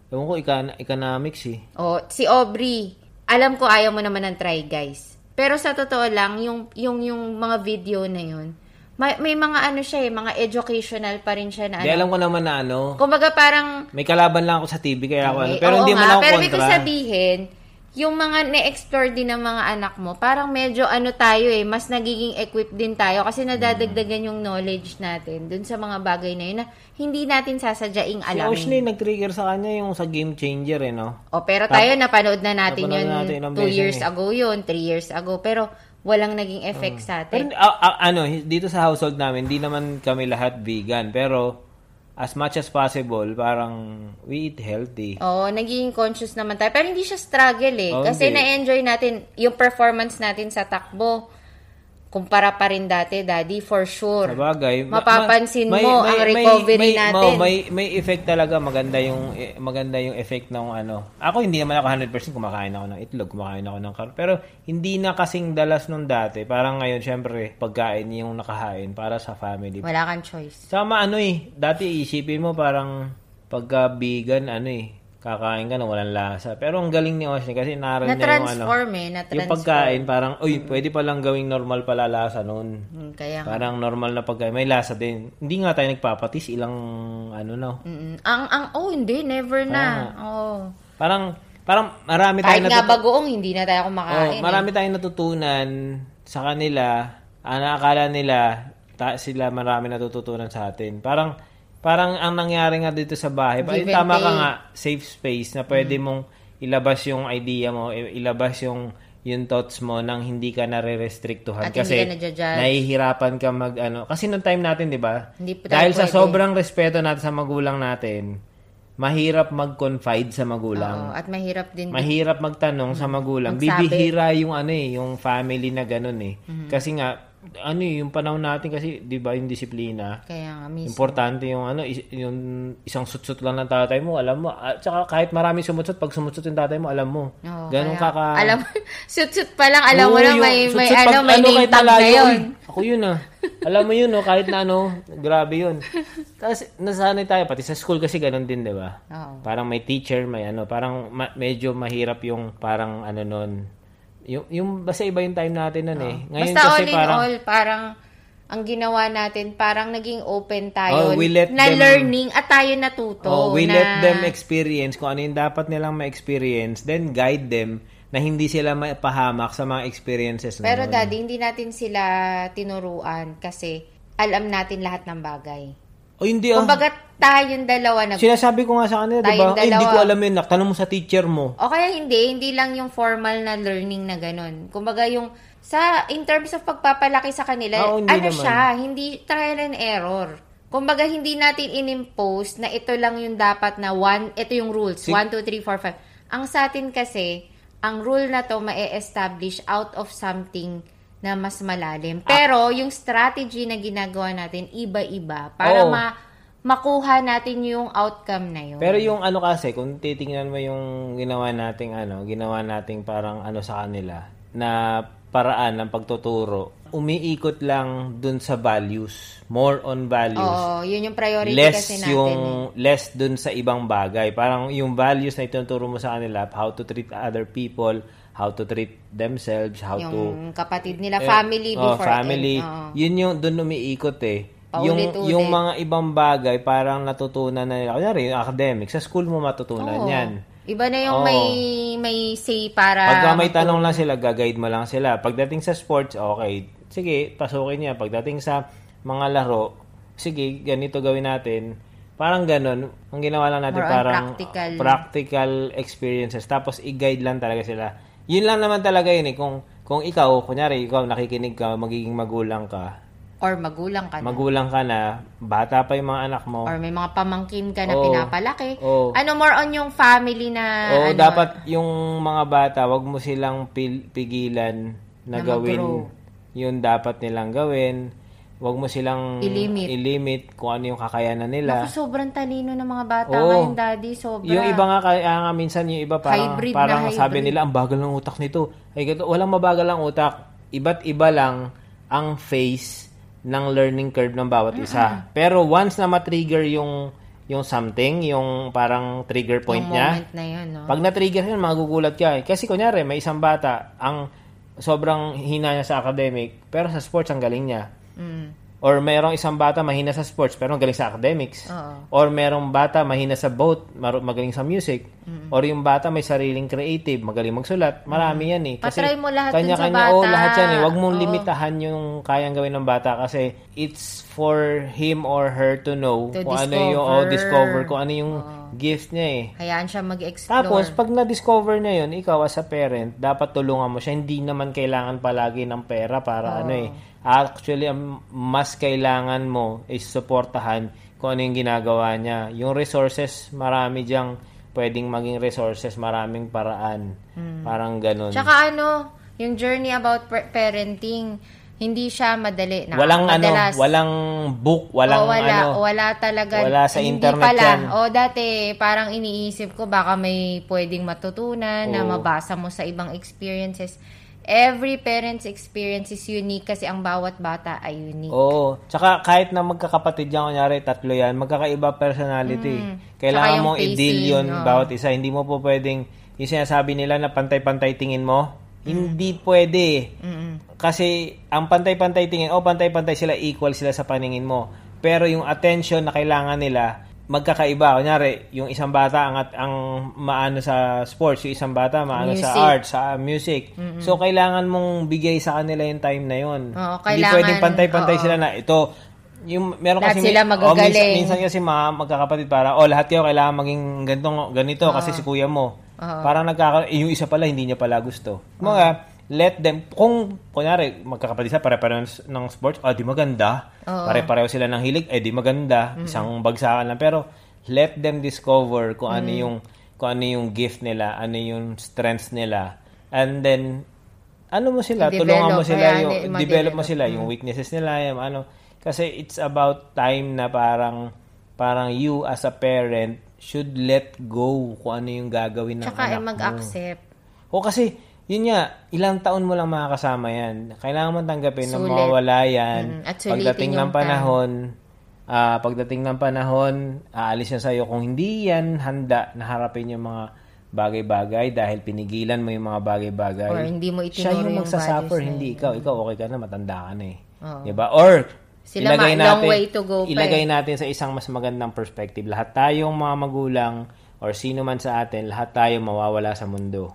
Ewan ko, econ- economics eh. Oh, si Aubrey, alam ko ayaw mo naman ng try guys. Pero sa totoo lang, yung yung yung mga video na yun, may, may mga ano siya eh, mga educational pa rin siya na Di ano. alam ko naman na ano. Kumbaga parang May kalaban lang ako sa TV kaya ako ano. eh, Pero oo hindi nga, na ako Pero kontra. sabihin, yung mga na-explore din ng mga anak mo, parang medyo ano tayo eh, mas nagiging equipped din tayo kasi nadadagdagan yung knowledge natin dun sa mga bagay na yun na hindi natin sasadyaing Si alamin. Oshley, nag-trigger sa kanya yung sa game changer eh, no? O, pero tayo, napanood na natin Napanood yun natin ilang two beses years eh. ago yun, three years ago. Pero, walang naging effect sa Pero atin. ah, ah, ano, dito sa household namin, hindi naman kami lahat vegan. Pero, as much as possible, parang we eat healthy. Oo, naging conscious naman tayo. Pero hindi siya struggle eh. Oh, kasi hindi. na-enjoy natin yung performance natin sa takbo. Kumpara pa rin dati, Daddy, for sure. Sa bagay. ma- Mapapansin ma- mo ang recovery may, natin. mo, may, may effect talaga. Maganda yung, eh, maganda yung effect ng ano. Ako, hindi naman ako 100% kumakain ako ng itlog, kumakain ako ng kar. Pero, hindi na kasing dalas nung dati. Parang ngayon, syempre, pagkain yung nakahain para sa family. Wala kang choice. Sama ano eh, dati isipin mo parang pagka vegan ano eh, kakain ka na walang lasa. Pero ang galing ni Oshin kasi naroon niya yung ano, eh. Na-transform. yung pagkain, parang, uy, pwede palang gawing normal pala lasa noon. Mm, Kaya. Parang normal na pagkain. May lasa din. Hindi nga tayo nagpapatis. Ilang, ano na. Mm, ang, ang, oh, hindi. Never na. Oh. Parang, parang marami tayo Kahit nga bagoong, hindi na tayo Oh, kumakain. eh. marami tayong natutunan sa kanila. Ang akala nila, ta- sila marami natututunan sa atin. Parang, parang ang nangyari nga dito sa bahay, Give and tama ka. Mm. nga, safe space na pwede mong ilabas yung idea mo, ilabas yung yung thoughts mo nang hindi ka nare-restrictuhan At hindi kasi ka nadjudge. nahihirapan ka mag ano kasi nung time natin 'di ba Hindi dahil sa pwede. sobrang respeto natin sa magulang natin mahirap mag-confide sa magulang Oo, at mahirap din. mahirap magtanong sa magulang. Magsabi. Bibihira yung ano eh, yung family na ganun eh. Kasi nga ano eh, yung panahon natin kasi 'di ba yung disiplina. Kaya nga, mismo. Importante yung ano is- yung isang sutsut lang ng tatay mo, alam mo. At saka kahit maraming sumutsut, pag sumutsut yung tatay mo, alam mo. Oo, Ganun kaya- ka ka. Alam mo, [laughs] sut-sut pa lang, alam mo Oo, na may, may ano, pag may name kahit tag na yun. "Uy, Ako yun ah. alam mo yun no, kahit na ano, grabe yun. Tapos nasanay tayo, pati sa school kasi ganun din, di ba? Oo. Parang may teacher, may ano, parang ma- medyo mahirap yung parang ano nun. Yung, yung basta iba yung time natin nun eh. Ngayon Basta kasi all in parang, all, parang ang ginawa natin, parang naging open tayo Oh, we let na them- learning at tayo natuto. oh, we na, let them experience kung ano yung dapat nilang ma-experience, then guide them na hindi sila mapahamak sa mga experiences na Pero nun. daddy, hindi natin sila tinuruan kasi alam natin lahat ng bagay. O hindi ah. Kumbaga tayong dalawa nag Sinasabi ko nga sa kanila, di ba? Ay, hindi ko alam yun. Tanong mo sa teacher mo. O kaya hindi, hindi lang yung formal na learning na ganun. Kumbaga yung sa in terms of pagpapalaki sa kanila, hindi ano naman. siya, hindi trial and error. Kumbaga hindi natin inimpose na ito lang yung dapat na one, ito yung rules, Si- 1 2 3 4 5. Ang sa atin kasi, ang rule na to ma-establish out of something na mas malalim. Pero yung strategy na ginagawa natin iba-iba para Oo. ma makuha natin yung outcome na yun. Pero yung ano kasi, kung titingnan mo yung ginawa nating ano, ginawa nating parang ano sa kanila, na paraan ng pagtuturo, umiikot lang dun sa values. More on values. Oo, yun yung priority less kasi natin. yung eh. less dun sa ibang bagay. Parang yung values na itinuturo mo sa kanila, how to treat other people, how to treat themselves, how to yung kapatid nila, Eh, family oh, before. family. eh, oo. Yun yung doon umiikot eh. Yung, Paulit-ulit. yung mga ibang bagay, parang natutunan na nila. Kunyari, yung academic, sa school mo matutunan Oo. yan. Iba na yung Oo. may may say para Pagka may magturo. tanong lang sila, gaguide mo lang sila. Pagdating sa sports, okay. Sige, pasukin niya. Pagdating sa mga laro, sige, ganito gawin natin. Parang ganun. Ang ginawa lang natin More parang practical. practical experiences. Tapos i-guide lang talaga sila. Yun lang naman talaga yun eh. Kung, kung ikaw, kunyari, ikaw nakikinig ka, magiging magulang ka, or magulang ka na. magulang ka na, bata pa yung mga anak mo. or may mga pamangkin ka na Oo. pinapalaki. Oo. Ano more on yung family na Oo, ano, dapat yung mga bata, wag mo silang pil- pigilan na, Na gawin mag-grow. yung dapat nilang gawin. Wag mo silang I-limit. i-limit kung ano yung kakayanan nila. Naku, sobrang talino ng mga bata Oo. ngayon, daddy. Sobra. Yung iba nga kaya nga minsan yung iba parang Hybrid na parang hybrid. sabi nila ang bagal ng utak nito. Ay ganito, walang mabagal ang utak. Iba't iba lang ang face ng learning curve ng bawat isa. Pero once na ma-trigger yung yung something, yung parang trigger point yung niya, moment na yun, no? pag na-trigger yun, magugulat ka. eh. Kasi kunyari, may isang bata, ang sobrang hina niya sa academic, pero sa sports ang galing niya. Mm. Or mayroong isang bata mahina sa sports, pero ang galing sa academics. Oo. Or mayroong bata mahina sa both, mar- magaling sa music. Or yung bata may sariling creative, magaling magsulat. Marami yan eh. Kasi Patry mo lahat dun sa kanya-kanya, bata. oh, lahat yan eh. Huwag mong Oo. limitahan yung kayang gawin ng bata kasi it's for him or her to know To kung ano yung, oh, discover. discover, kung ano yung gift niya eh. Hayaan siya mag-explore. Tapos, pag na-discover niya yun, ikaw as a parent, dapat tulungan mo siya. Hindi naman kailangan palagi ng pera para ano eh. Actually, ang mas kailangan mo is supportahan kung ano yung ginagawa niya. Yung resources, marami diyang pwedeng maging resources, maraming paraan. Parang ganun. Tsaka ano, yung journey about parenting, hindi siya madali. Na, walang madalas, ano, walang book, walang o wala, ano. o wala talaga. wala sa hindi internet pala. yan. O dati, parang iniisip ko, baka may pwedeng matutunan na Oo. mabasa mo sa ibang experiences. every parent's experience is unique kasi ang bawat bata ay unique. Oo. Tsaka kahit na magkakapatid yan, kunyari tatlo yan, magkakaiba personality. Kailangan Mm. Yung mong i-deal yun oo. bawat isa. Hindi mo po pwedeng, yung sinasabi nila na pantay-pantay tingin mo, hindi pwede. Kasi ang pantay-pantay tingin, oh pantay-pantay sila, equal sila sa paningin mo. Pero yung attention na kailangan nila, magkakaiba. Kunyari, yung isang bata ang, at- ang maano sa sports, yung isang bata maano sa Music. art, sa music. So, kailangan mong bigay sa kanila yung time na yun. Oo, Hindi kailangan- pwedeng pantay-pantay oo. sila na ito. Yung meron kasi sila oh, magagaling. minsan, minsan kasi mga magkakapatid para oh lahat kayo kailangan maging ganito ganito kasi si kuya mo. Parang nagkaka eh, yung isa pala hindi niya pala gusto. Mga let them kung kunyari magkakapatid sila pare-pareho ng sports, ah di maganda. Pare-pareho sila ng hilig, eh di maganda. Isang bagsakan lang pero let them discover kung ano yung kung ano yung gift nila, ano yung strengths nila. And then ano mo sila, I-develop, tulungan mo sila yung develop mo sila yung weaknesses nila, yung ano kasi it's about time na parang parang you as a parent should let go kung ano yung gagawin ng Tsaka eh, anak mo. mag-accept. O kasi, yun nga, ilang taon mo lang makakasama yan. Kailangan mo tanggapin na Sulit. mawawala yan. Mm, at pagdating yung ng panahon, ah, pagdating ng panahon, aalis yan sa'yo. Kung hindi yan handa na harapin yung mga bagay-bagay dahil pinigilan mo yung mga bagay-bagay. Or hindi mo Siya itinuro yung yung magsasuffer, na hindi ikaw. Ikaw okay ka na, matanda ka na eh. Oo. Diba? Or, Sila ilagay ma- long natin, way to go pa ilagay eh. natin sa isang mas magandang perspective. Lahat tayong mga magulang or sino man sa atin, lahat tayo mawawala sa mundo.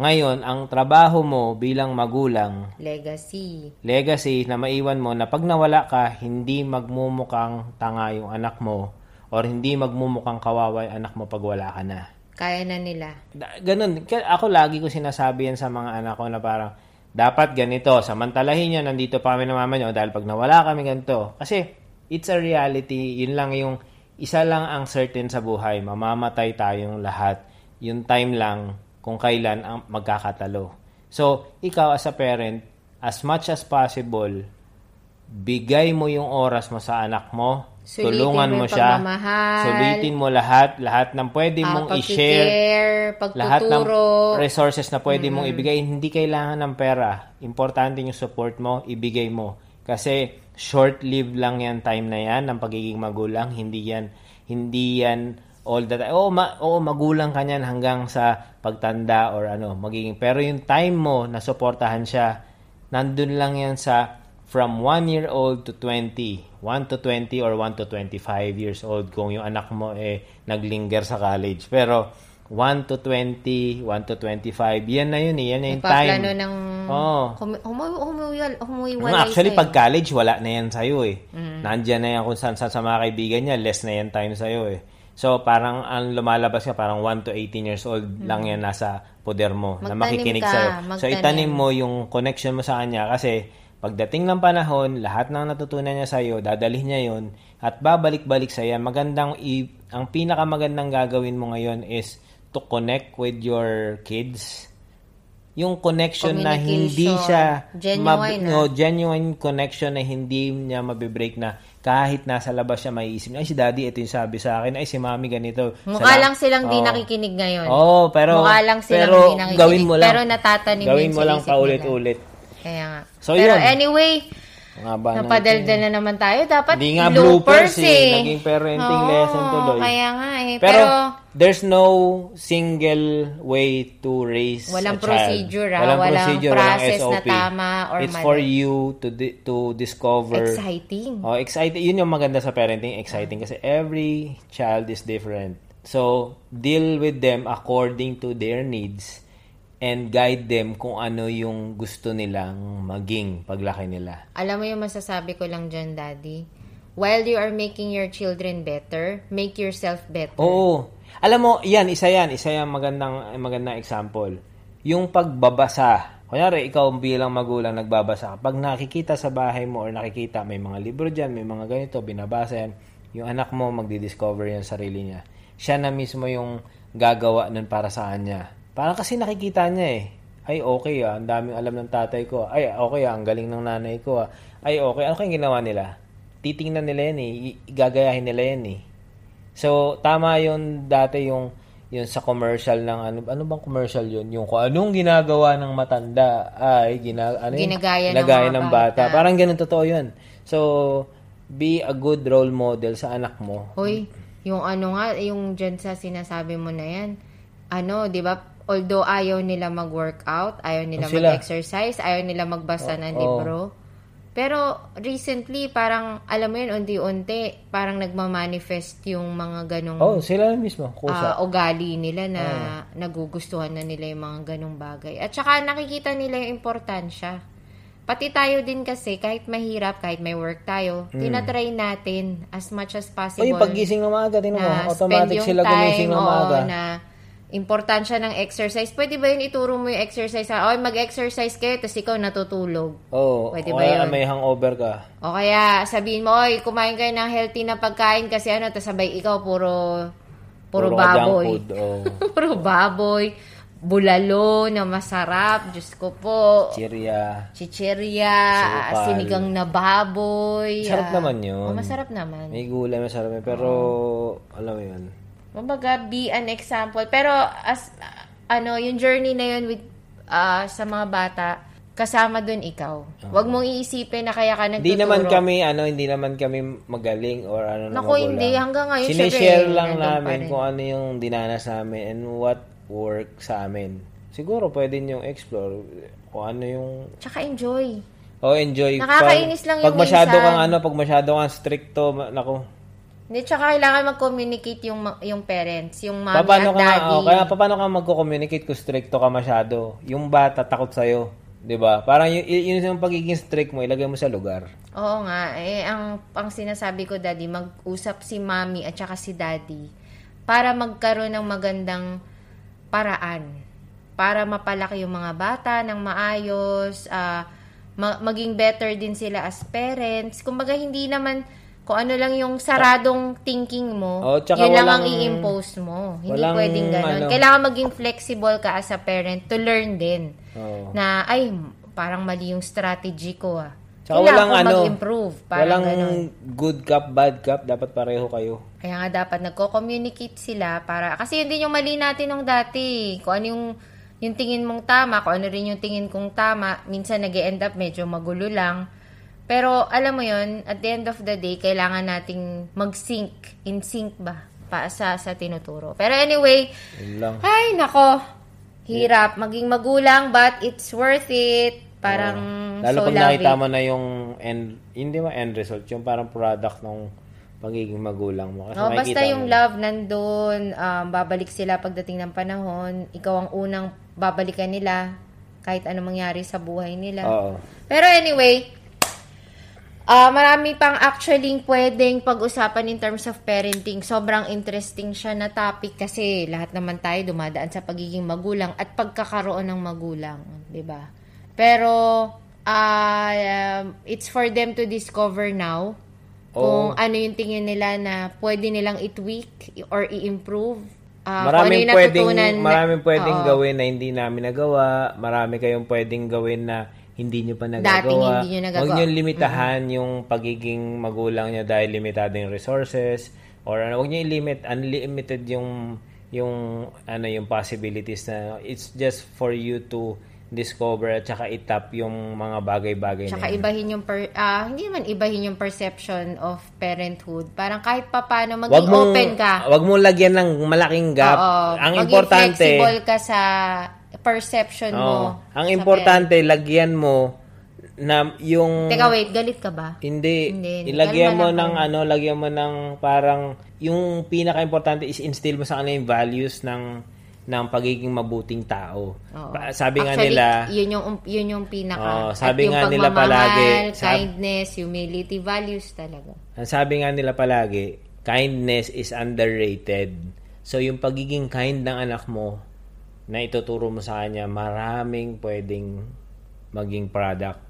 Ngayon, ang trabaho mo bilang magulang, Legacy. legacy na maiwan mo na pag nawala ka, hindi magmumukhang tanga yung anak mo or hindi magmumukhang kawawa yung anak mo pag wala ka na. Kaya na nila. Ganun. Ako lagi ko sinasabi yan sa mga anak ko na parang, dapat ganito, samantalahin nyo, nandito pa kami ng mama nyo, dahil pag nawala kami ganito. Kasi, it's a reality, yun lang yung, isa lang ang certain sa buhay, mamamatay tayong lahat. Yung time lang, kung kailan ang magkakatalo. So, ikaw as a parent, as much as possible, bigay mo yung oras mo sa anak mo, Sulitin tulungan mo mo siya, sulitin mo lahat, lahat ng pwede Ah, mong i-share, pagkikare, lahat ng pagtuturo. resources na pwede mong ibigay, hindi kailangan ng pera. Importante yung support mo, ibigay mo. Kasi short-lived lang yan time na yan ng pagiging magulang. Hindi yan, hindi yan all the time. Oo, ma- oo, magulang ka niyan hanggang sa pagtanda or ano, magiging. Pero yung time mo na suportahan siya, nandun lang yan sa from 1 year old to 20. 1 to 20 or 1 to 25 years old kung yung anak mo eh naglinger sa college. Pero 1 to 20, 1 to 25, yan na yun eh. Yan na yung time. Nagpaplano ng Oo. humi- humi- humuwal, humuiwalay Nga, actually, sa'yo. pag college, wala na yan sa'yo eh. Mm. Nandyan na yan kung saan, saan sa mga kaibigan niya, less na yan time sa'yo eh. So, parang ang lumalabas ka, parang 1 to 18 years old lang yan nasa poder mo na. Magtanim makikinig ka, sa'yo. So, magtanim. itanim mo yung connection mo sa kanya kasi pagdating ng panahon, lahat ng natutunan niya sa'yo, dadalhin niya yon at babalik-balik sa'yo. Magandang, i- ang pinakamagandang gagawin mo ngayon is to connect with your kids yung connection na hindi siya Genuine, no, genuine connection na hindi niya mabibreak na kahit nasa labas siya maiisip niya, ay si daddy ito yung sabi sa akin, ay si mami ganito. Mukha Salam- lang silang di Oo. nakikinig ngayon. Oo, pero Mukha lang silang pero di nakikinig. gawin mo lang. Pero natatanim Gawin mo sa lang isip paulit-ulit. Kaya nga. So, Pero yun. anyway, Nga ba napadaldal na naman tayo. Dapat Hindi nga bloopers eh. Naging parenting Oo, lesson tuloy. Kaya nga eh. Pero, Pero, there's no single way to raise Walang a child. procedure, ah. Walang, Walang procedure, process walang na SOP. tama or It's mali. for you to di- to discover exciting. Oh, exciting. Yun yung maganda sa parenting, exciting kasi every child is different. So, deal with them according to their needs and guide them kung ano yung gusto nilang maging paglaki nila. Alam mo yung masasabi ko lang dyan, Daddy? While you are making your children better, make yourself better. Oo. Alam mo, yan, isa yan. Isa yan magandang, magandang example. Yung pagbabasa. Kunyari, ikaw bilang magulang nagbabasa. Pag nakikita sa bahay mo or nakikita, may mga libro dyan, may mga ganito, binabasa yan. Yung anak mo, magdi-discover yan sarili niya. Siya na mismo yung gagawa nun para sa kanya. Parang kasi nakikita niya eh. Ay, okay ah. Ang daming alam ng tatay ko. Ay, okay ah. Ang galing ng nanay ko ah. Ay, okay. Ano kayong ginawa nila? Titingnan nila yan eh. Gagayahin nila yan eh. So, tama yun dati yung yun sa commercial ng ano ano bang commercial yun yung kung anong ginagawa ng matanda ay gina, ano yun? Ginagaya ng mga ng bata. bata. Parang ganun totoo yun. So, be a good role model sa anak mo. Hoy, yung ano nga, yung dyan sa sinasabi mo na yan, ano, di ba, although ayaw nila mag-workout, ayaw nila sila. mag-exercise, ayaw nila magbasa ng Oh. libro, pero recently, parang, alam mo yun, unti-unti, parang nagmamanifest yung mga ganong Oh, sila mismo. Kusa. ah, ugali nila na nagugustuhan na nila yung mga ganong bagay. At saka nakikita nila yung importansya. Pati tayo din kasi, kahit mahirap, kahit may work tayo, tinatry natin as much as possible Oy, pagising ng maaga, tingnan mo, automatic sila gumising ng oo, maaga. na importansya ng exercise. Pwede ba yun ituro mo yung exercise? Oy, mag-exercise kayo, tapos ikaw natutulog. Oh, Pwede ba yun? may hangover ka. O kaya sabihin mo, oy, kumain kayo ng healthy na pagkain kasi ano, tapos sabay ikaw puro puro, Puro baboy. food, oh. [laughs] puro baboy. Bulalo na masarap. Diyos ko po. Chirya. Chichirya, Sukal. sinigang na baboy. Sarap ah, naman yun. Oh, masarap naman. May gulay, masarap yun. Pero, alam mo yun. Kumbaga, be an example. Pero, as, ah, ano, yung journey na yun with, ah, sa mga bata, kasama dun ikaw. Huwag mong iisipin na kaya ka nagtuturo. Hindi naman kami, ano, hindi naman kami magaling or ano na Naku, magulang. hindi. Hanggang ngayon, Sinishare syempre, lang namin kung ano yung dinanas namin and what work sa amin. Siguro pwede nyo explore kung ano yung Tsaka enjoy. oh enjoy Nakakainis lang pag yung masyado minsan. kang ano pag masyado kang stricto nako Hindi, tsaka kailangan mag-communicate yung, yung parents, yung mommy paano at ka daddy. oh, kaya paano ka magko-communicate kung stricto ka masyado yung bata takot sa'yo 'di ba parang yun, yun yung pagiging strict mo ilagay mo sa lugar Oo nga. Eh, ang, ang sinasabi ko, daddy, mag-usap si mommy at saka si daddy para magkaroon ng magandang paraan. Para mapalaki yung mga bata ng maayos, ah, ma- maging better din sila as parents. Kumbaga, hindi naman kung ano lang yung saradong thinking mo, Oh, yun lang ang walang- i-impose mo. Hindi walang, pwedeng ganun. ano- Kailangan maging flexible ka as a parent to learn din. Oo. Na, ay, parang mali yung strategy ko ah. Tsaka Kailangan walang ano, mag-improve. Parang walang ganun. good cup, bad cup, dapat pareho kayo. Kaya nga dapat nagko-communicate sila para kasi yun din yung mali natin nung dati. Kung ano yung yung tingin mong tama, kung ano rin yung tingin kong tama, minsan nag end up medyo magulo lang. Pero alam mo yun, at the end of the day, kailangan nating mag-sync, in sync ba, pa sa, sa tinuturo. Pero anyway, ay nako, hirap maging magulang but it's worth it. Parang Lalo so pag nakita it. mo na yung end, hindi ba end result, yung parang product ng pagiging magulang mo. Kasi Oh, basta yung mo. love nandun, um, babalik sila pagdating ng panahon, ikaw ang unang babalikan nila kahit ano mangyari sa buhay nila. Oo. Pero anyway, ah marami pang actually pwedeng pag-usapan in terms of parenting. Sobrang interesting siya na topic kasi lahat naman tayo dumadaan sa pagiging magulang at pagkakaroon ng magulang, 'di ba? Pero ah, um, it's for them to discover now kung Oo. ano yung tingin nila na pwede nilang i-tweak or i-improve. Kung ano maraming yung pwedeng maraming pwedeng Oo. gawin na hindi namin nagawa. Marami kayong pwedeng gawin na hindi nyo pa nagagawa. Dating hindi nyo nagagawa. Huwag nyo limitahan yung pagiging magulang nyo dahil limitado yung resources or ano, huwag nyo i-limit unlimited yung yung ano yung possibilities na it's just for you to discover at saka itap yung mga bagay-bagay Tsaka na yun. ibahin yung per, ah, hindi naman ibahin yung perception of parenthood. Parang kahit pa paano maging Wag mong, open ka. Wag mong lagyan ng malaking gap. Oo. Ang importante, flexible ka sa perception mo. Oo. Ang sa importante, lagyan mo na yung. Teka, wait. Galit ka ba? hindi, Hindi, hindi. ilagyan Kalma mo lang ng ano, lagyan mo ng parang yung pinaka-importante is instill mo sa kanila yung values ng ng pagiging mabuting tao. Oo. Pa- Sabi nga Actually, nila, yun yung, yun yung pinaka. Oo, sabi yung nga nila palagi, sab- kindness, humility, values talaga. ang sabi nga nila palagi, kindness is underrated. So yung pagiging kind ng anak mo na ituturo mo sa kanya, maraming pwedeng maging product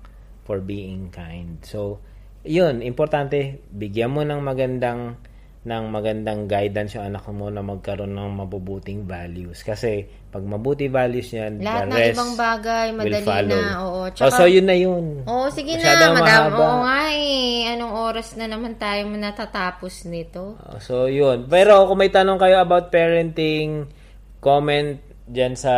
for being kind. So, yun, importante, bigyan mo ng magandang ng magandang guidance yung anak mo na magkaroon ng mabubuting values. Kasi, pag mabuti values yan, Lahat the ng rest ibang bagay, will madali follow. na. Oo. Oh, Tsaka, so, yun na yun. Oo, sige Masyadong na, madam. mahaba. Oo nga eh. Anong oras na naman tayo natatapos nito? Uh, So, yun. Pero kung may tanong kayo about parenting, comment dyan sa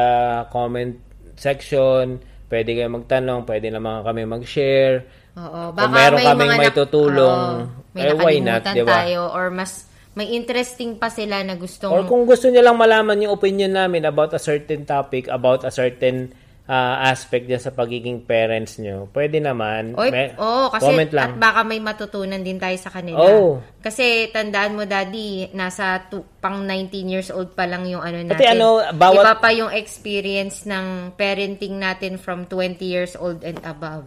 comment section. Pwede kayo magtanong, pwede naman kami mag-share. Oo, Kung meron kaming mga may tutulong, Oo, may eh, why not, di ba? tayo or mas may interesting pa sila na gustong Or kung gusto niyo lang malaman yung opinion namin about a certain topic, about a certain ah, aspect dyan sa pagiging parents nyo, pwede naman. Oy, May- oo, kasi comment lang. at baka may matutunan din tayo sa kanila. Oo. Kasi tandaan mo, Daddy, nasa tu- pang 19 years old pa lang yung ano natin. Pati ano, bawat- Iba pa yung experience ng parenting natin from 20 years old and above.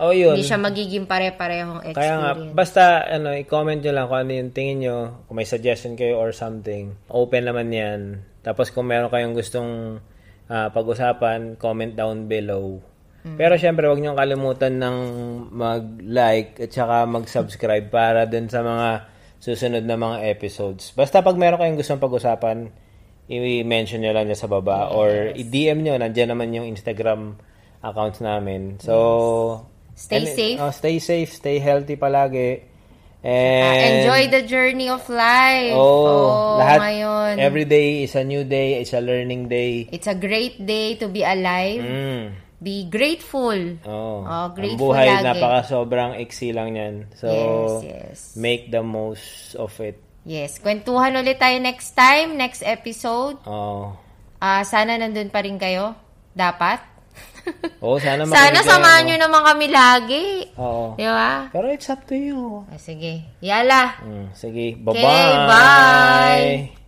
oh, yun. Hindi siya magiging pare-parehong experience. Kaya nga, basta ano, i-comment nyo lang kung ano yung tingin nyo, kung may suggestion kayo or something. Open naman yan. Tapos kung meron kayong gustong ah, pag-usapan, comment down below. Pero syempre, huwag nyo kalimutan ng mag-like at saka mag-subscribe para dun sa mga susunod na mga episodes. Basta pag meron kayong gustong pag-usapan, i-mention nyo lang dyan sa baba or i-DM nyo, nandyan naman yung Instagram accounts namin. So, Stay and- safe. oh, stay safe, stay healthy palagi. Ah, And enjoy the journey of life. Oh, lahat ngayon. every day is a new day, it's a learning day. It's a great day to be alive. Mm. Be grateful. Oh. Oh, Ang grateful buhay lagi. napaka sobrang iksi lang 'yan. So yes, yes. make the most of it. Yes. Kwentuhan ulit tayo next time, next episode. Oh. Ah, sana nandun pa rin kayo. Dapat. [laughs] Oh, sana sana samahan nyo naman kami lagi. Oo. Di ba? Pero it's up to you. Ah, sige. Yala. Mm, sige, Okay, bye-bye. bye.